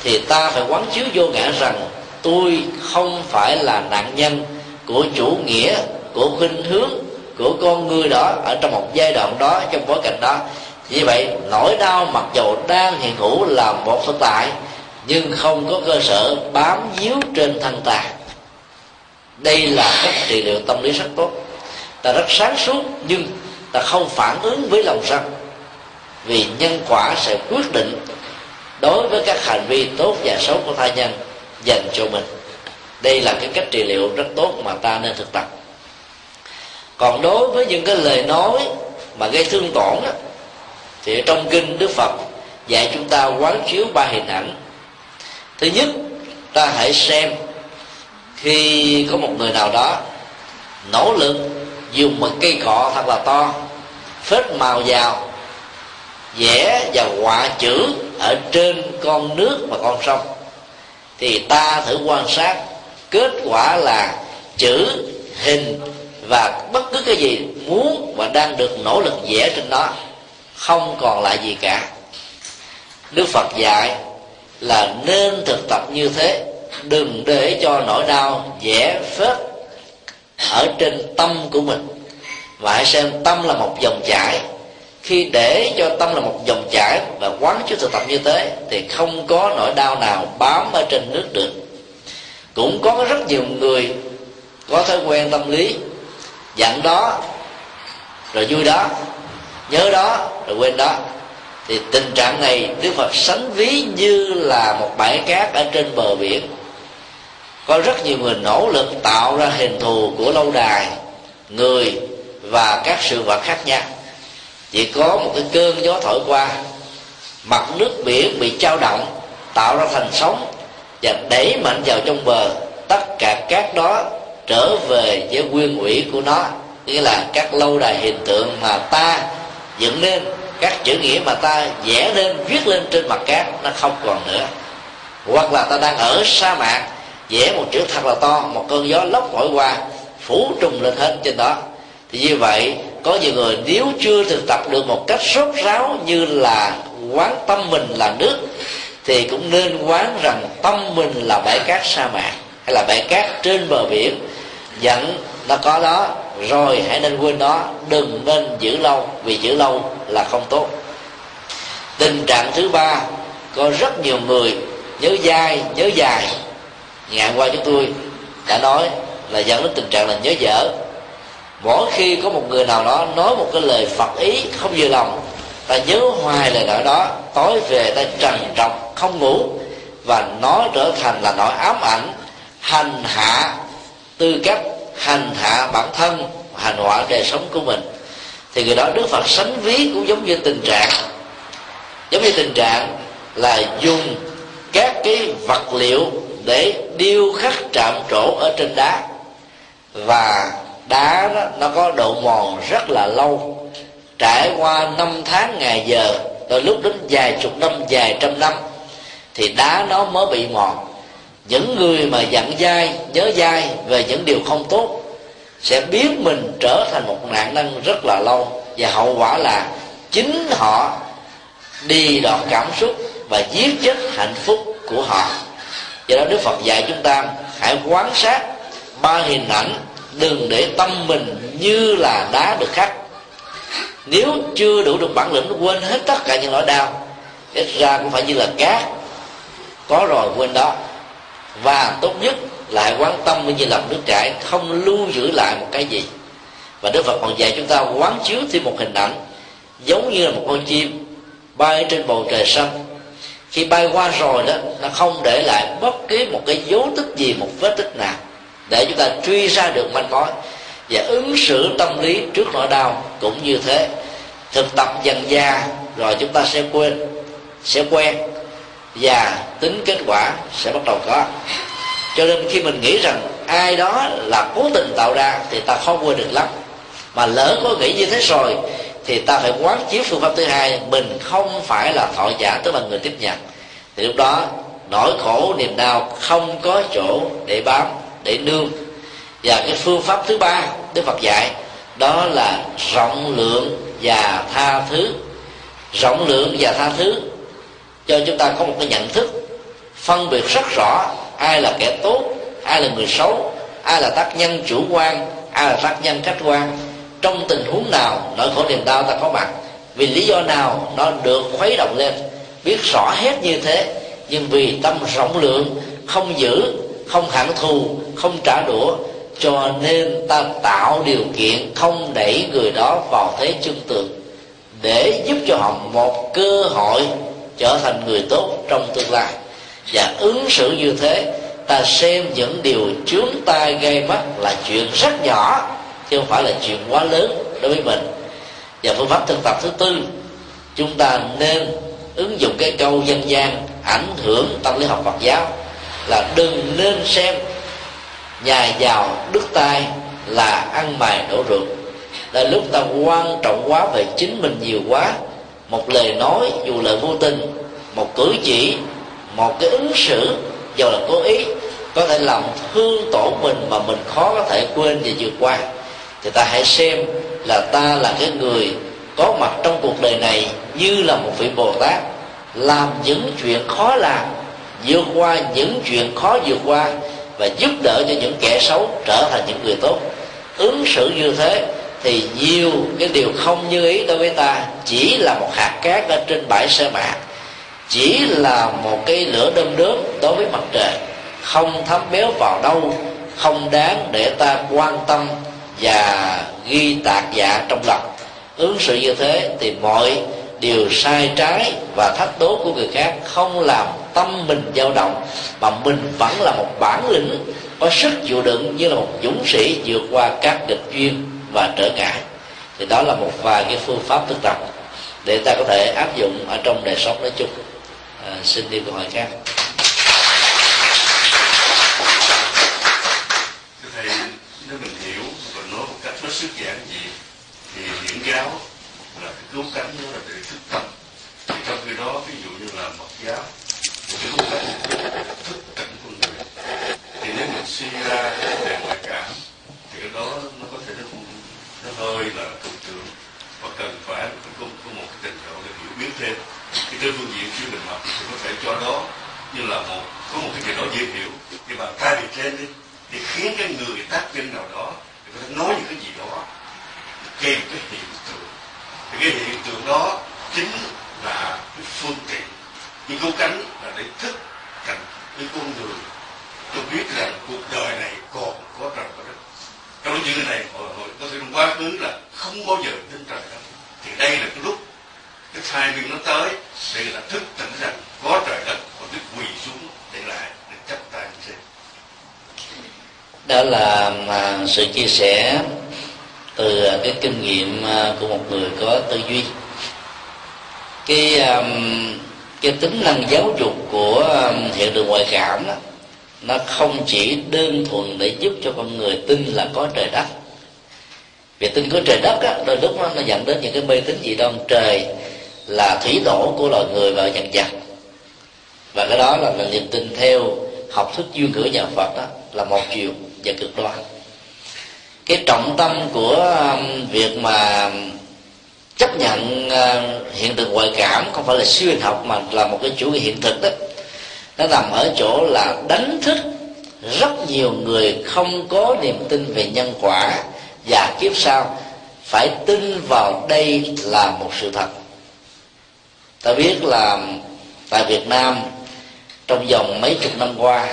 Speaker 1: thì ta phải quán chiếu vô ngã rằng, tôi không phải là nạn nhân của chủ nghĩa, của khuynh hướng, của con người đó ở trong một giai đoạn đó, trong bối cảnh đó. Vì vậy, nỗi đau mặc dù đang hiện hữu là một thực tại nhưng không có cơ sở bám víu trên thân ta. Đây là cách trị liệu tâm lý rất tốt. Ta rất sáng suốt nhưng ta không phản ứng với lòng sân. Vì nhân quả sẽ quyết định đối với các hành vi tốt và xấu của thai nhân dành cho mình. Đây là cái cách trị liệu rất tốt mà ta nên thực tập. Còn đối với những cái lời nói mà gây thương tổn đó, thì trong kinh đức phật dạy chúng ta quán chiếu ba hình ảnh thứ nhất, ta hãy xem khi có một người nào đó nỗ lực dùng một cây cọ thật là to, phết màu vào, vẽ và họa chữ ở trên con nước và con sông, thì ta thử quan sát. Kết quả là chữ, hình và bất cứ cái gì muốn và đang được nỗ lực vẽ trên đó không còn lại gì cả. Đức phật dạy là nên thực tập như thế. Đừng để cho nỗi đau dễ phết ở trên tâm của mình. Và hãy xem tâm là một dòng chảy. Khi để cho tâm là một dòng chảy và quán chiếu thực tập như thế, thì không có nỗi đau nào bám ở trên nước được. Cũng có rất nhiều người có thói quen tâm lý, giận đó, rồi vui đó, nhớ đó, rồi quên đó thì tình trạng này đức phật sánh ví như là một bãi cát ở trên bờ biển. Có rất nhiều người nỗ lực tạo ra hình thù của lâu đài, người và các sự vật khác nhau. Chỉ có một cái cơn gió thổi qua, mặt nước biển bị trao động, tạo ra thành sóng và đẩy mạnh vào trong bờ. Tất cả các đó trở về với nguyên ủy của nó, nghĩa là các lâu đài hình tượng mà ta dựng nên các chữ nghĩa mà ta vẽ lên, viết lên trên mặt cát, nó không còn nữa. Hoặc là ta đang ở sa mạc, vẽ một chữ thật là to, một cơn gió lốc thổi qua, phủ trùng lên hết trên đó. Thì như vậy, có nhiều người nếu chưa thực tập được một cách sốt ráo như là quán tâm mình là nước, thì cũng nên quán rằng tâm mình là bãi cát sa mạc, hay là bãi cát trên bờ biển. Dẫn nó có đó rồi hãy nên quên nó đừng nên giữ lâu, vì giữ lâu là không tốt. Tình trạng thứ ba, có rất nhiều người nhớ dai, nhớ dài. Ngày qua chúng tôi đã nói là dẫn đến tình trạng là nhớ dở. Mỗi khi có một người nào đó nói một cái lời phật ý không vừa lòng, ta nhớ hoài lời nói đó, tối về ta trần trọng không ngủ, và nó trở thành là nỗi ám ảnh hành hạ tư cách hành hạ bản thân hành họa đời sống của mình thì người đó đức phật sánh ví cũng giống như tình trạng giống như tình trạng là dùng các cái vật liệu để điêu khắc chạm trổ ở trên đá. Và đá đó, nó có độ mòn rất là lâu trải qua năm tháng ngày giờ rồi lúc đến vài chục năm vài trăm năm thì đá nó mới bị mòn những người mà dặn dai, nhớ dai về những điều không tốt sẽ biến mình trở thành một nạn nhân rất là lâu. Và hậu quả là chính họ đi đòn cảm xúc và giết chết hạnh phúc của họ. Do đó đức phật dạy chúng ta hãy quan sát ba hình ảnh, đừng để tâm mình như là đá được khắc. Nếu chưa đủ được bản lĩnh, quên hết tất cả những nỗi đau. Ít ra cũng phải như là cát, có rồi quên đó và tốt nhất là hãy quán tâm như làm nước chảy không lưu giữ lại một cái gì. Và đức phật còn dạy chúng ta quán chiếu thêm một hình ảnh, giống như là một con chim bay trên bầu trời xanh. Khi bay qua rồi đó, nó không để lại bất cứ một cái dấu tích gì, một vết tích nào, để chúng ta truy ra được manh mối và ứng xử tâm lý trước nỗi đau. Cũng như thế, thực tập dần dà, rồi chúng ta sẽ quên, sẽ quen và tính kết quả sẽ bắt đầu có. Cho nên khi mình nghĩ rằng ai đó là cố tình tạo ra thì ta không quên được lắm. Mà lỡ có nghĩ như thế rồi thì ta phải quán chiếu phương pháp thứ hai, mình không phải là thọ giả tức là người tiếp nhận. Thì lúc đó, nỗi khổ niềm đau không có chỗ để bám, để nương. Và cái phương pháp thứ ba đức phật dạy, đó là rộng lượng và tha thứ. Rộng lượng và tha thứ cho chúng ta có một cái nhận thức, phân biệt rất rõ ai là kẻ tốt, ai là người xấu, ai là tác nhân chủ quan, ai là tác nhân khách quan. Trong tình huống nào nỗi khổ niềm đau ta có mặt, vì lý do nào nó được khuấy động lên. Biết rõ hết như thế, nhưng vì tâm rộng lượng, không giữ, không hẳn thù, không trả đũa, cho nên ta tạo điều kiện không đẩy người đó vào thế chân tường, để giúp cho họ một cơ hội trở thành người tốt trong tương lai. Và ứng xử như thế, ta xem những điều chướng tai gây mắt là chuyện rất nhỏ, chứ không phải là chuyện quá lớn đối với mình. Và phương pháp thực tập thứ tư, chúng ta nên ứng dụng cái câu dân gian ảnh hưởng tâm lý học Phật giáo là đừng nên xem nhà giàu đứt tay là ăn mày đổ ruột. Là lúc ta quan trọng quá về chính mình nhiều quá một lời nói dù là vô tình, một cử chỉ, một cái ứng xử dù là cố ý, có thể làm thương tổn mình mà mình khó có thể quên và vượt qua. Thì ta hãy xem là ta là cái người có mặt trong cuộc đời này như là một vị bồ tát, làm những chuyện khó làm, vượt qua những chuyện khó vượt qua và giúp đỡ cho những kẻ xấu trở thành những người tốt. Ứng xử như thế thì nhiều cái điều không như ý đối với ta chỉ là một hạt cát ở trên bãi sa mạc, chỉ là một cái lửa đơm đớm đối với mặt trời. Không thấm béo vào đâu, không đáng để ta quan tâm và ghi tạc dạ trong lòng. Ứng xử như thế thì mọi điều sai trái và thách đố của người khác không làm tâm mình dao động, mà mình vẫn là một bản lĩnh có sức chịu đựng như là một dũng sĩ vượt qua các nghịch duyên và trở ngại. Thì đó là một vài cái phương pháp thực tập để ta có thể áp dụng ở trong đời sống nói chung. À, xin đi câu hỏi khác.
Speaker 5: Thầy nếu mình hiểu và nói một cách hết sức giản dị thì điển giáo là cái cứu cánh đó là để thức tâm. Thì trong khi đó ví dụ như là mật giáo cái cứu cánh thức cảnh con người. Thì nếu mình suy ra về ngoại cảm thì cái đó nó hơi là thủ trưởng và cần phải có, có một cái trình độ để hiểu biết thêm. Thì trên phương diện chuyên định học thì có thể cho đó như là một có một cái gì đó dễ hiểu. Nhưng bằng thay vì trên đi để khiến cái người tác nhân nào đó thì có thể nói những cái gì đó kèm cái hiện tượng. Thì cái hiện tượng đó chính là cái phương tiện nhưng cứu cánh là để thức cảnh cái con người. Tôi biết rằng cuộc đời này còn có trời trong những cái này hồi, hồi có thể trong quá khứ là không bao giờ tin trời đất thì đây là cái lúc cái timing nó tới để là thức tỉnh rằng có trời đất và đức quỳ xuống để lại để chấp tay xin
Speaker 1: đó là à, sự chia sẻ từ à, cái kinh nghiệm à, của một người có tư duy. Cái cái tính năng giáo dục của hiện tượng ngoại cảm đó nó không chỉ đơn thuần để giúp cho con người tin là có trời đất. Việc tin có trời đất á, đôi lúc nó, nó dẫn đến những cái mê tín dị đoan trời là thủy tổ của loài người và nhận vật. Và cái đó là, là niềm tin theo học thức duyên cửa nhà Phật đó là một chiều và cực đoan. Cái trọng tâm của um, việc mà chấp nhận uh, hiện tượng ngoại cảm không phải là siêu hình học mà là một cái chủ nghĩa hiện thực đó nó nằm ở chỗ là đánh thức rất nhiều người không có niềm tin về nhân quả. Và kiếp sau phải tin vào đây là một sự thật. Ta biết là tại Việt Nam trong vòng mấy chục năm qua,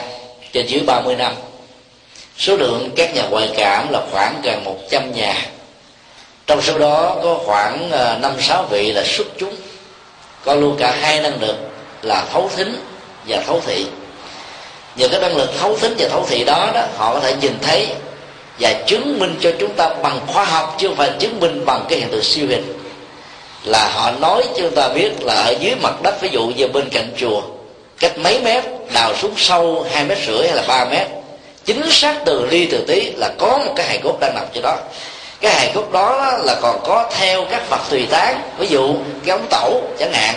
Speaker 1: trên dưới 30 năm, số lượng các nhà ngoại cảm là khoảng gần 100 nhà. Trong số đó có khoảng ờ, năm sáu vị là xuất chúng. Có luôn cả hai năng lực là thấu thính và thấu thị. Nhờ cái năng lực thấu tính và thấu thị đó đó, họ có thể nhìn thấy và chứng minh cho chúng ta bằng khoa học chứ không phải chứng minh bằng cái hiện tượng siêu hình. Là họ nói cho chúng ta biết là ở dưới mặt đất, ví dụ như bên cạnh chùa, cách mấy mét, đào xuống sâu hai mét rưỡi hay là ba mét, chính xác từ ly từ tí là có một cái hài cốt đang nằm chỗ đó. Cái hài cốt đó là còn có theo các vật tùy tán, ví dụ cái ống tẩu chẳng hạn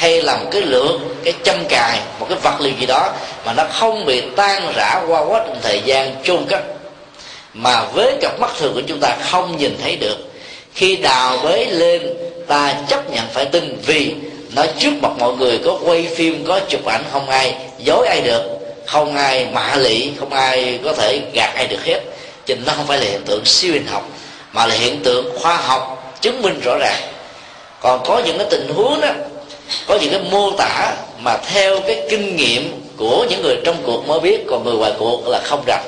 Speaker 1: hay là một cái lược cái châm cài, một cái vật liệu gì đó mà nó không bị tan rã qua quá trình thời gian chôn cất. Mà với cặp mắt thường của chúng ta không nhìn thấy được. Khi đào bới lên, ta chấp nhận phải tin vì nó trước mặt mọi người có quay phim, có chụp ảnh, không ai dối ai được. Không ai mạ lị, không ai có thể gạt ai được hết. Cho nó không phải là hiện tượng siêu hình học, mà là hiện tượng khoa học chứng minh rõ ràng. Còn có những cái tình huống đó có những cái mô tả mà theo cái kinh nghiệm của những người trong cuộc mới biết, còn người ngoài cuộc là không rành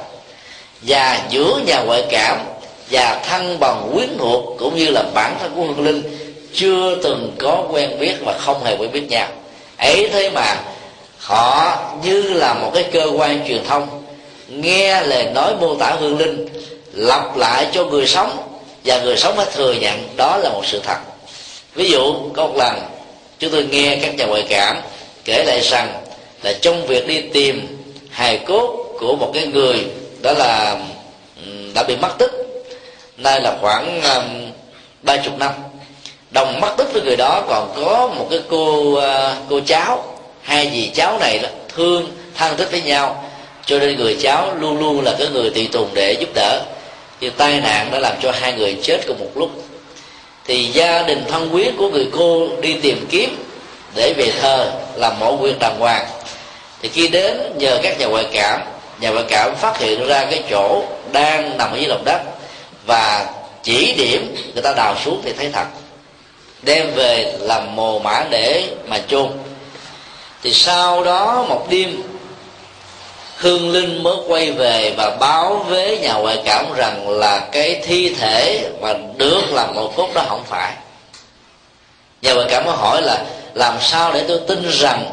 Speaker 1: và giữa nhà ngoại cảm và thân bằng quyến thuộc cũng như là bản thân của hương linh chưa từng có quen biết và không hề quen biết nhau. Ấy thế mà họ như là một cái cơ quan truyền thông, nghe lời nói mô tả hương linh, lặp lại cho người sống và người sống phải thừa nhận đó là một sự thật. Ví dụ, có một lần chúng tôi nghe các nhà ngoại cảm kể lại rằng là trong việc đi tìm hài cốt của một cái người đó là đã bị mất tích nay là khoảng ba chục năm. Đồng mất tích với người đó còn có một cái cô ờ, cô cháu, hai dì cháu này đó, thương, thân thích với nhau, cho nên người cháu luôn luôn là cái người tùy tùng để giúp đỡ. Thì tai nạn đã làm cho hai người chết cùng một lúc thì gia đình thân quyến của người cô đi tìm kiếm để về thờ làm mộ quyên đàng hoàng. Thì khi đến nhờ các nhà ngoại cảm, nhà ngoại cảm phát hiện ra cái chỗ đang nằm ở dưới lòng đất và chỉ điểm người ta đào xuống thì thấy thật, đem về làm mồ mã để mà chôn. Thì sau đó một đêm hương linh mới quay về và báo với nhà ngoại cảm rằng là cái thi thể mà được làm một cốt đó không phải. Nhà ngoại cảm mới hỏi là, làm sao để tôi tin rằng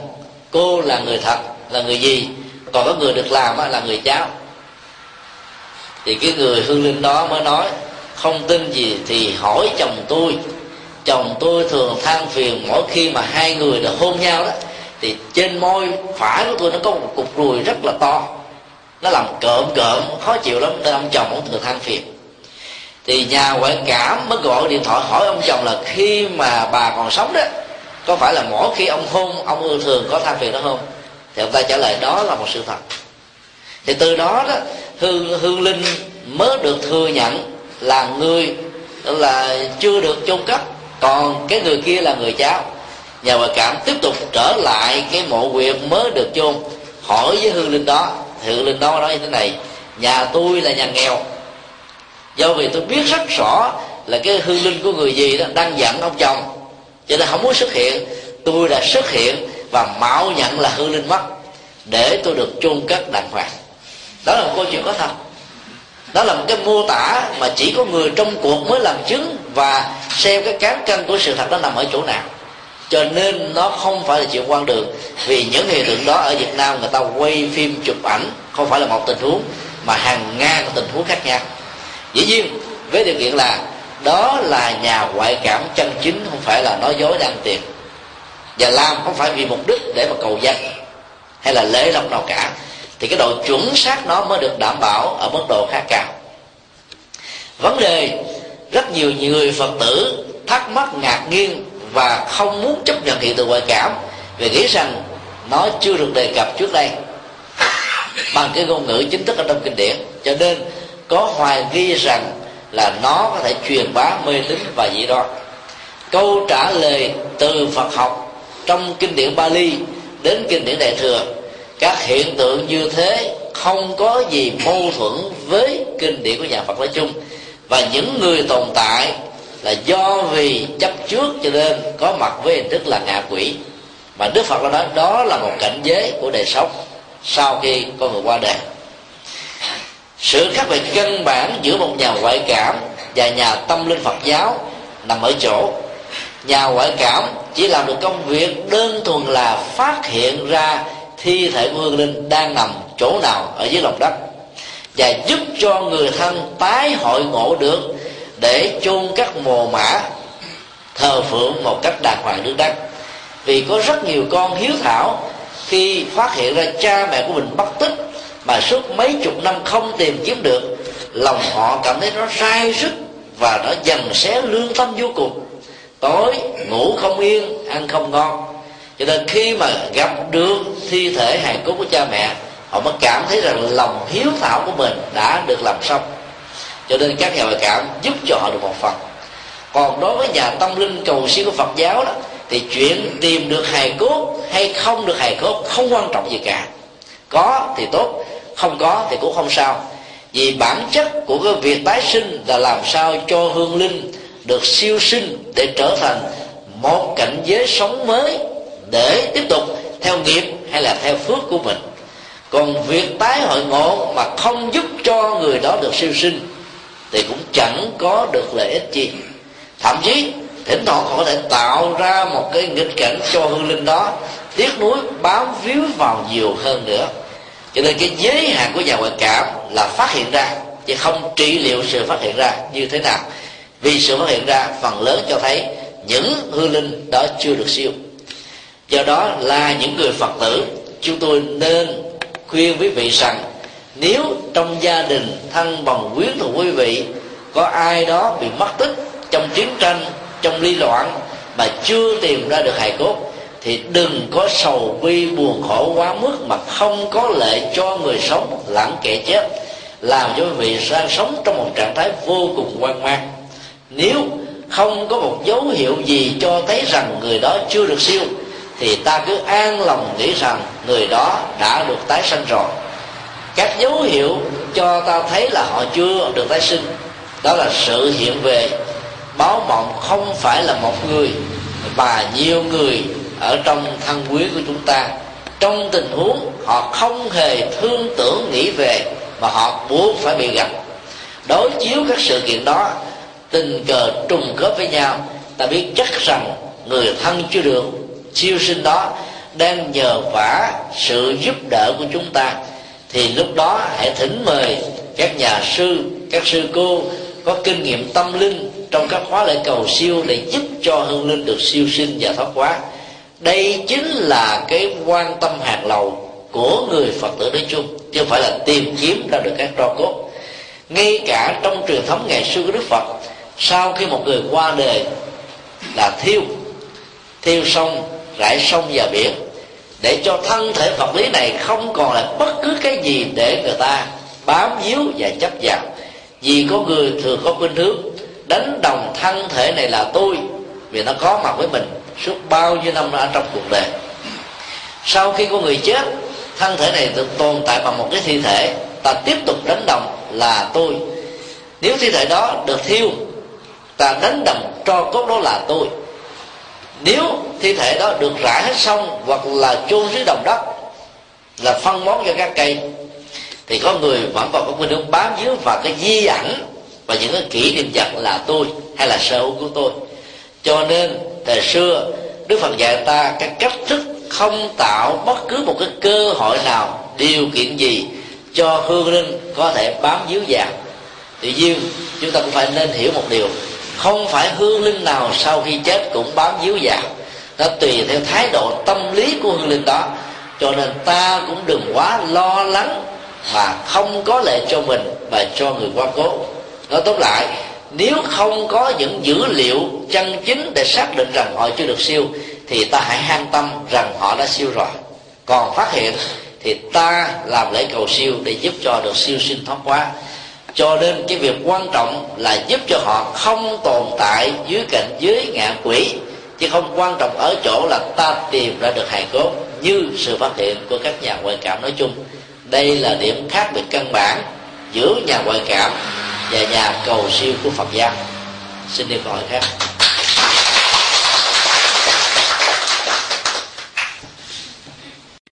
Speaker 1: cô là người thật, là người gì? Còn có người được làm là người cháu. Thì cái người hương linh đó mới nói, không tin gì thì hỏi chồng tôi. Chồng tôi thường than phiền mỗi khi mà hai người được hôn nhau đó thì trên môi phải của tôi nó có một cục ruồi rất là to. Nó làm cợm cợm, khó chịu lắm, nên ông chồng cũng thường than phiền. Thì nhà ngoại cảm mới gọi điện thoại hỏi ông chồng là khi mà bà còn sống đó, có phải là mỗi khi ông hôn, ông ưa thường có than phiền đó không? Thì ông ta trả lời, đó là một sự thật. Thì từ đó đó, hương hương linh mới được thừa nhận là người là chưa được chôn cất, còn cái người kia là người cháu nhà ngoại cảm tiếp tục trở lại cái mộ quyệt mới được chôn. Hỏi với hương linh đó, thì hương linh đó nói như thế này, nhà tôi là nhà nghèo. Do vì tôi biết rất rõ là cái hương linh của người gì đó đang giận ông chồng, cho nên không muốn xuất hiện. Tôi đã xuất hiện và mạo nhận là hương linh mất, để tôi được chôn cất đàng hoàng. Đó là một câu chuyện có thật. Đó là một cái mô tả mà chỉ có người trong cuộc mới làm chứng và xem cái cán cân của sự thật nó nằm ở chỗ nào cho nên nó không phải là chuyện quan đường. Vì những hiện tượng đó ở Việt Nam người ta quay phim chụp ảnh, không phải là một tình huống, mà hàng ngàn tình huống khác nhau. Dĩ nhiên, với điều kiện là đó là nhà ngoại cảm chân chính, không phải là nói dối đang tiền. Và làm không phải vì mục đích để mà cầu danh hay là lễ lộc nào cả, thì cái độ chuẩn xác nó mới được đảm bảo ở mức độ khá cao. Vấn đề, rất nhiều người phật tử thắc mắc ngạc nhiên và không muốn chấp nhận hiện tượng ngoại cảm, vì nghĩ rằng nó chưa được đề cập trước đây. Bằng cái ngôn ngữ chính thức ở trong kinh điển, cho nên có hoài nghi rằng là nó có thể truyền bá mê tín và dị đoan. Câu trả lời từ phật học trong kinh điển bali đến kinh điển đại thừa, các hiện tượng như thế không có gì mâu thuẫn với kinh điển của nhà phật nói chung, và những người tồn tại là do vì chấp trước cho nên có mặt với hình thức là ngạ quỷ. Mà đức phật đã nói, đó là một cảnh giới của đời sống sau khi con người qua đời. Sự khác biệt căn bản giữa một nhà ngoại cảm và nhà tâm linh phật giáo nằm ở chỗ, nhà ngoại cảm chỉ làm được công việc đơn thuần là phát hiện ra thi thể của hương linh đang nằm chỗ nào ở dưới lòng đất và giúp cho người thân tái hội ngộ được để chôn các mồ mã thờ phượng một cách đàng hoàng đứng đắn vì có rất nhiều con hiếu thảo khi phát hiện ra cha mẹ của mình mất tích mà suốt mấy chục năm không tìm kiếm được, lòng họ cảm thấy nó sai sức và nó dần xé lương tâm vô cùng. Tối ngủ không yên, ăn không ngon. Cho nên khi mà gặp được thi thể hài cốt của cha mẹ, họ mới cảm thấy rằng lòng hiếu thảo của mình đã được làm xong cho nên các nhà ngoại cảm giúp cho họ được một phần. Còn đối với nhà tâm linh cầu siêu của phật giáo đó, thì chuyện tìm được hài cốt hay không được hài cốt không quan trọng gì cả. Có thì tốt, không có thì cũng không sao. Vì bản chất của cái việc tái sinh là làm sao cho hương linh được siêu sinh để trở thành một cảnh giới sống mới để tiếp tục theo nghiệp hay là theo phước của mình. Còn việc tái hội ngộ mà không giúp cho người đó được siêu sinh thì cũng chẳng có được lợi ích gì. Thậm chí, thỉnh thoảng có thể tạo ra một cái nghịch cảnh cho hương linh đó, tiếc nuối bám víu vào nhiều hơn nữa. Cho nên cái giới hạn của nhà ngoại cảm là phát hiện ra, chứ không trị liệu sự phát hiện ra như thế nào. Vì sự phát hiện ra, phần lớn cho thấy những hư linh đó chưa được siêu. Do đó là những người phật tử, chúng tôi nên khuyên quý vị rằng nếu trong gia đình, thân bằng, quyến thuộc quý vị, có ai đó bị mất tích trong chiến tranh, trong ly loạn mà chưa tìm ra được hài cốt, thì đừng có sầu bi buồn khổ quá mức mà không có lệ cho người sống lẫn kẻ chết, làm cho quý vị đang sống trong một trạng thái vô cùng hoang mang. Nếu không có một dấu hiệu gì cho thấy rằng người đó chưa được siêu, thì ta cứ an lòng nghĩ rằng người đó đã được tái sanh rồi các dấu hiệu cho ta thấy là họ chưa được tái sinh. Đó là sự hiện về. Báo mộng không phải là một người, mà nhiều người ở trong thân quý của chúng ta. Trong tình huống họ không hề thương tưởng nghĩ về, mà họ buộc phải bị gặp. Đối chiếu các sự kiện đó, tình cờ trùng khớp với nhau, ta biết chắc rằng người thân chưa được siêu sinh đó đang nhờ vả sự giúp đỡ của chúng ta thì lúc đó hãy thỉnh mời các nhà sư, các sư cô có kinh nghiệm tâm linh trong các khóa lễ cầu siêu để giúp cho hương linh được siêu sinh và thoát quá đây chính là cái quan tâm hàng lầu của người phật tử nói chung, chứ không phải là tìm kiếm ra được các tro cốt. Ngay cả trong truyền thống ngày xưa của đức phật, sau khi một người qua đời là thiêu thiêu xong, rải sông và biển để cho thân thể vật lý này không còn là bất cứ cái gì để người ta bám víu và chấp vào. Vì có người thường có khuynh hướng, đánh đồng thân thể này là tôi, vì nó có mặt với mình suốt bao nhiêu năm ở trong cuộc đời. Sau khi có người chết, thân thể này được tồn tại bằng một cái thi thể, ta tiếp tục đánh đồng là tôi. Nếu thi thể đó được thiêu, ta đánh đồng cho cốt đó là tôi nếu thi thể đó được rải hết xong hoặc là chôn dưới đồng đất, là phân bón cho các cây, thì có người vẫn còn có khuynh hướng bám víu vào cái di ảnh và những cái kỷ niệm vật là tôi hay là sở hữu của tôi. Cho nên thời xưa, đức phật dạy ta cái cách thức không tạo bất cứ một cái cơ hội nào, điều kiện gì cho hương linh có thể bám víu vào. Tuy nhiên, chúng ta cũng phải nên hiểu một điều không phải hương linh nào sau khi chết cũng bám díu vào. Nó tùy theo thái độ tâm lý của hương linh đó. Cho nên ta cũng đừng quá lo lắng mà không có lệ cho mình và cho người qua cố. Nói tốt lại, nếu không có những dữ liệu chân chính để xác định rằng họ chưa được siêu, thì ta hãy an tâm rằng họ đã siêu rồi. Còn phát hiện thì ta làm lễ cầu siêu để giúp cho được siêu sinh thoát quá cho nên cái việc quan trọng là giúp cho họ không tồn tại dưới cảnh giới ngạ quỷ, chứ không quan trọng ở chỗ là ta tìm ra được hài cốt như sự phát hiện của các nhà ngoại cảm nói chung. Đây là điểm khác biệt căn bản giữa nhà ngoại cảm và nhà cầu siêu của phật giáo. Xin đi câu hỏi khác.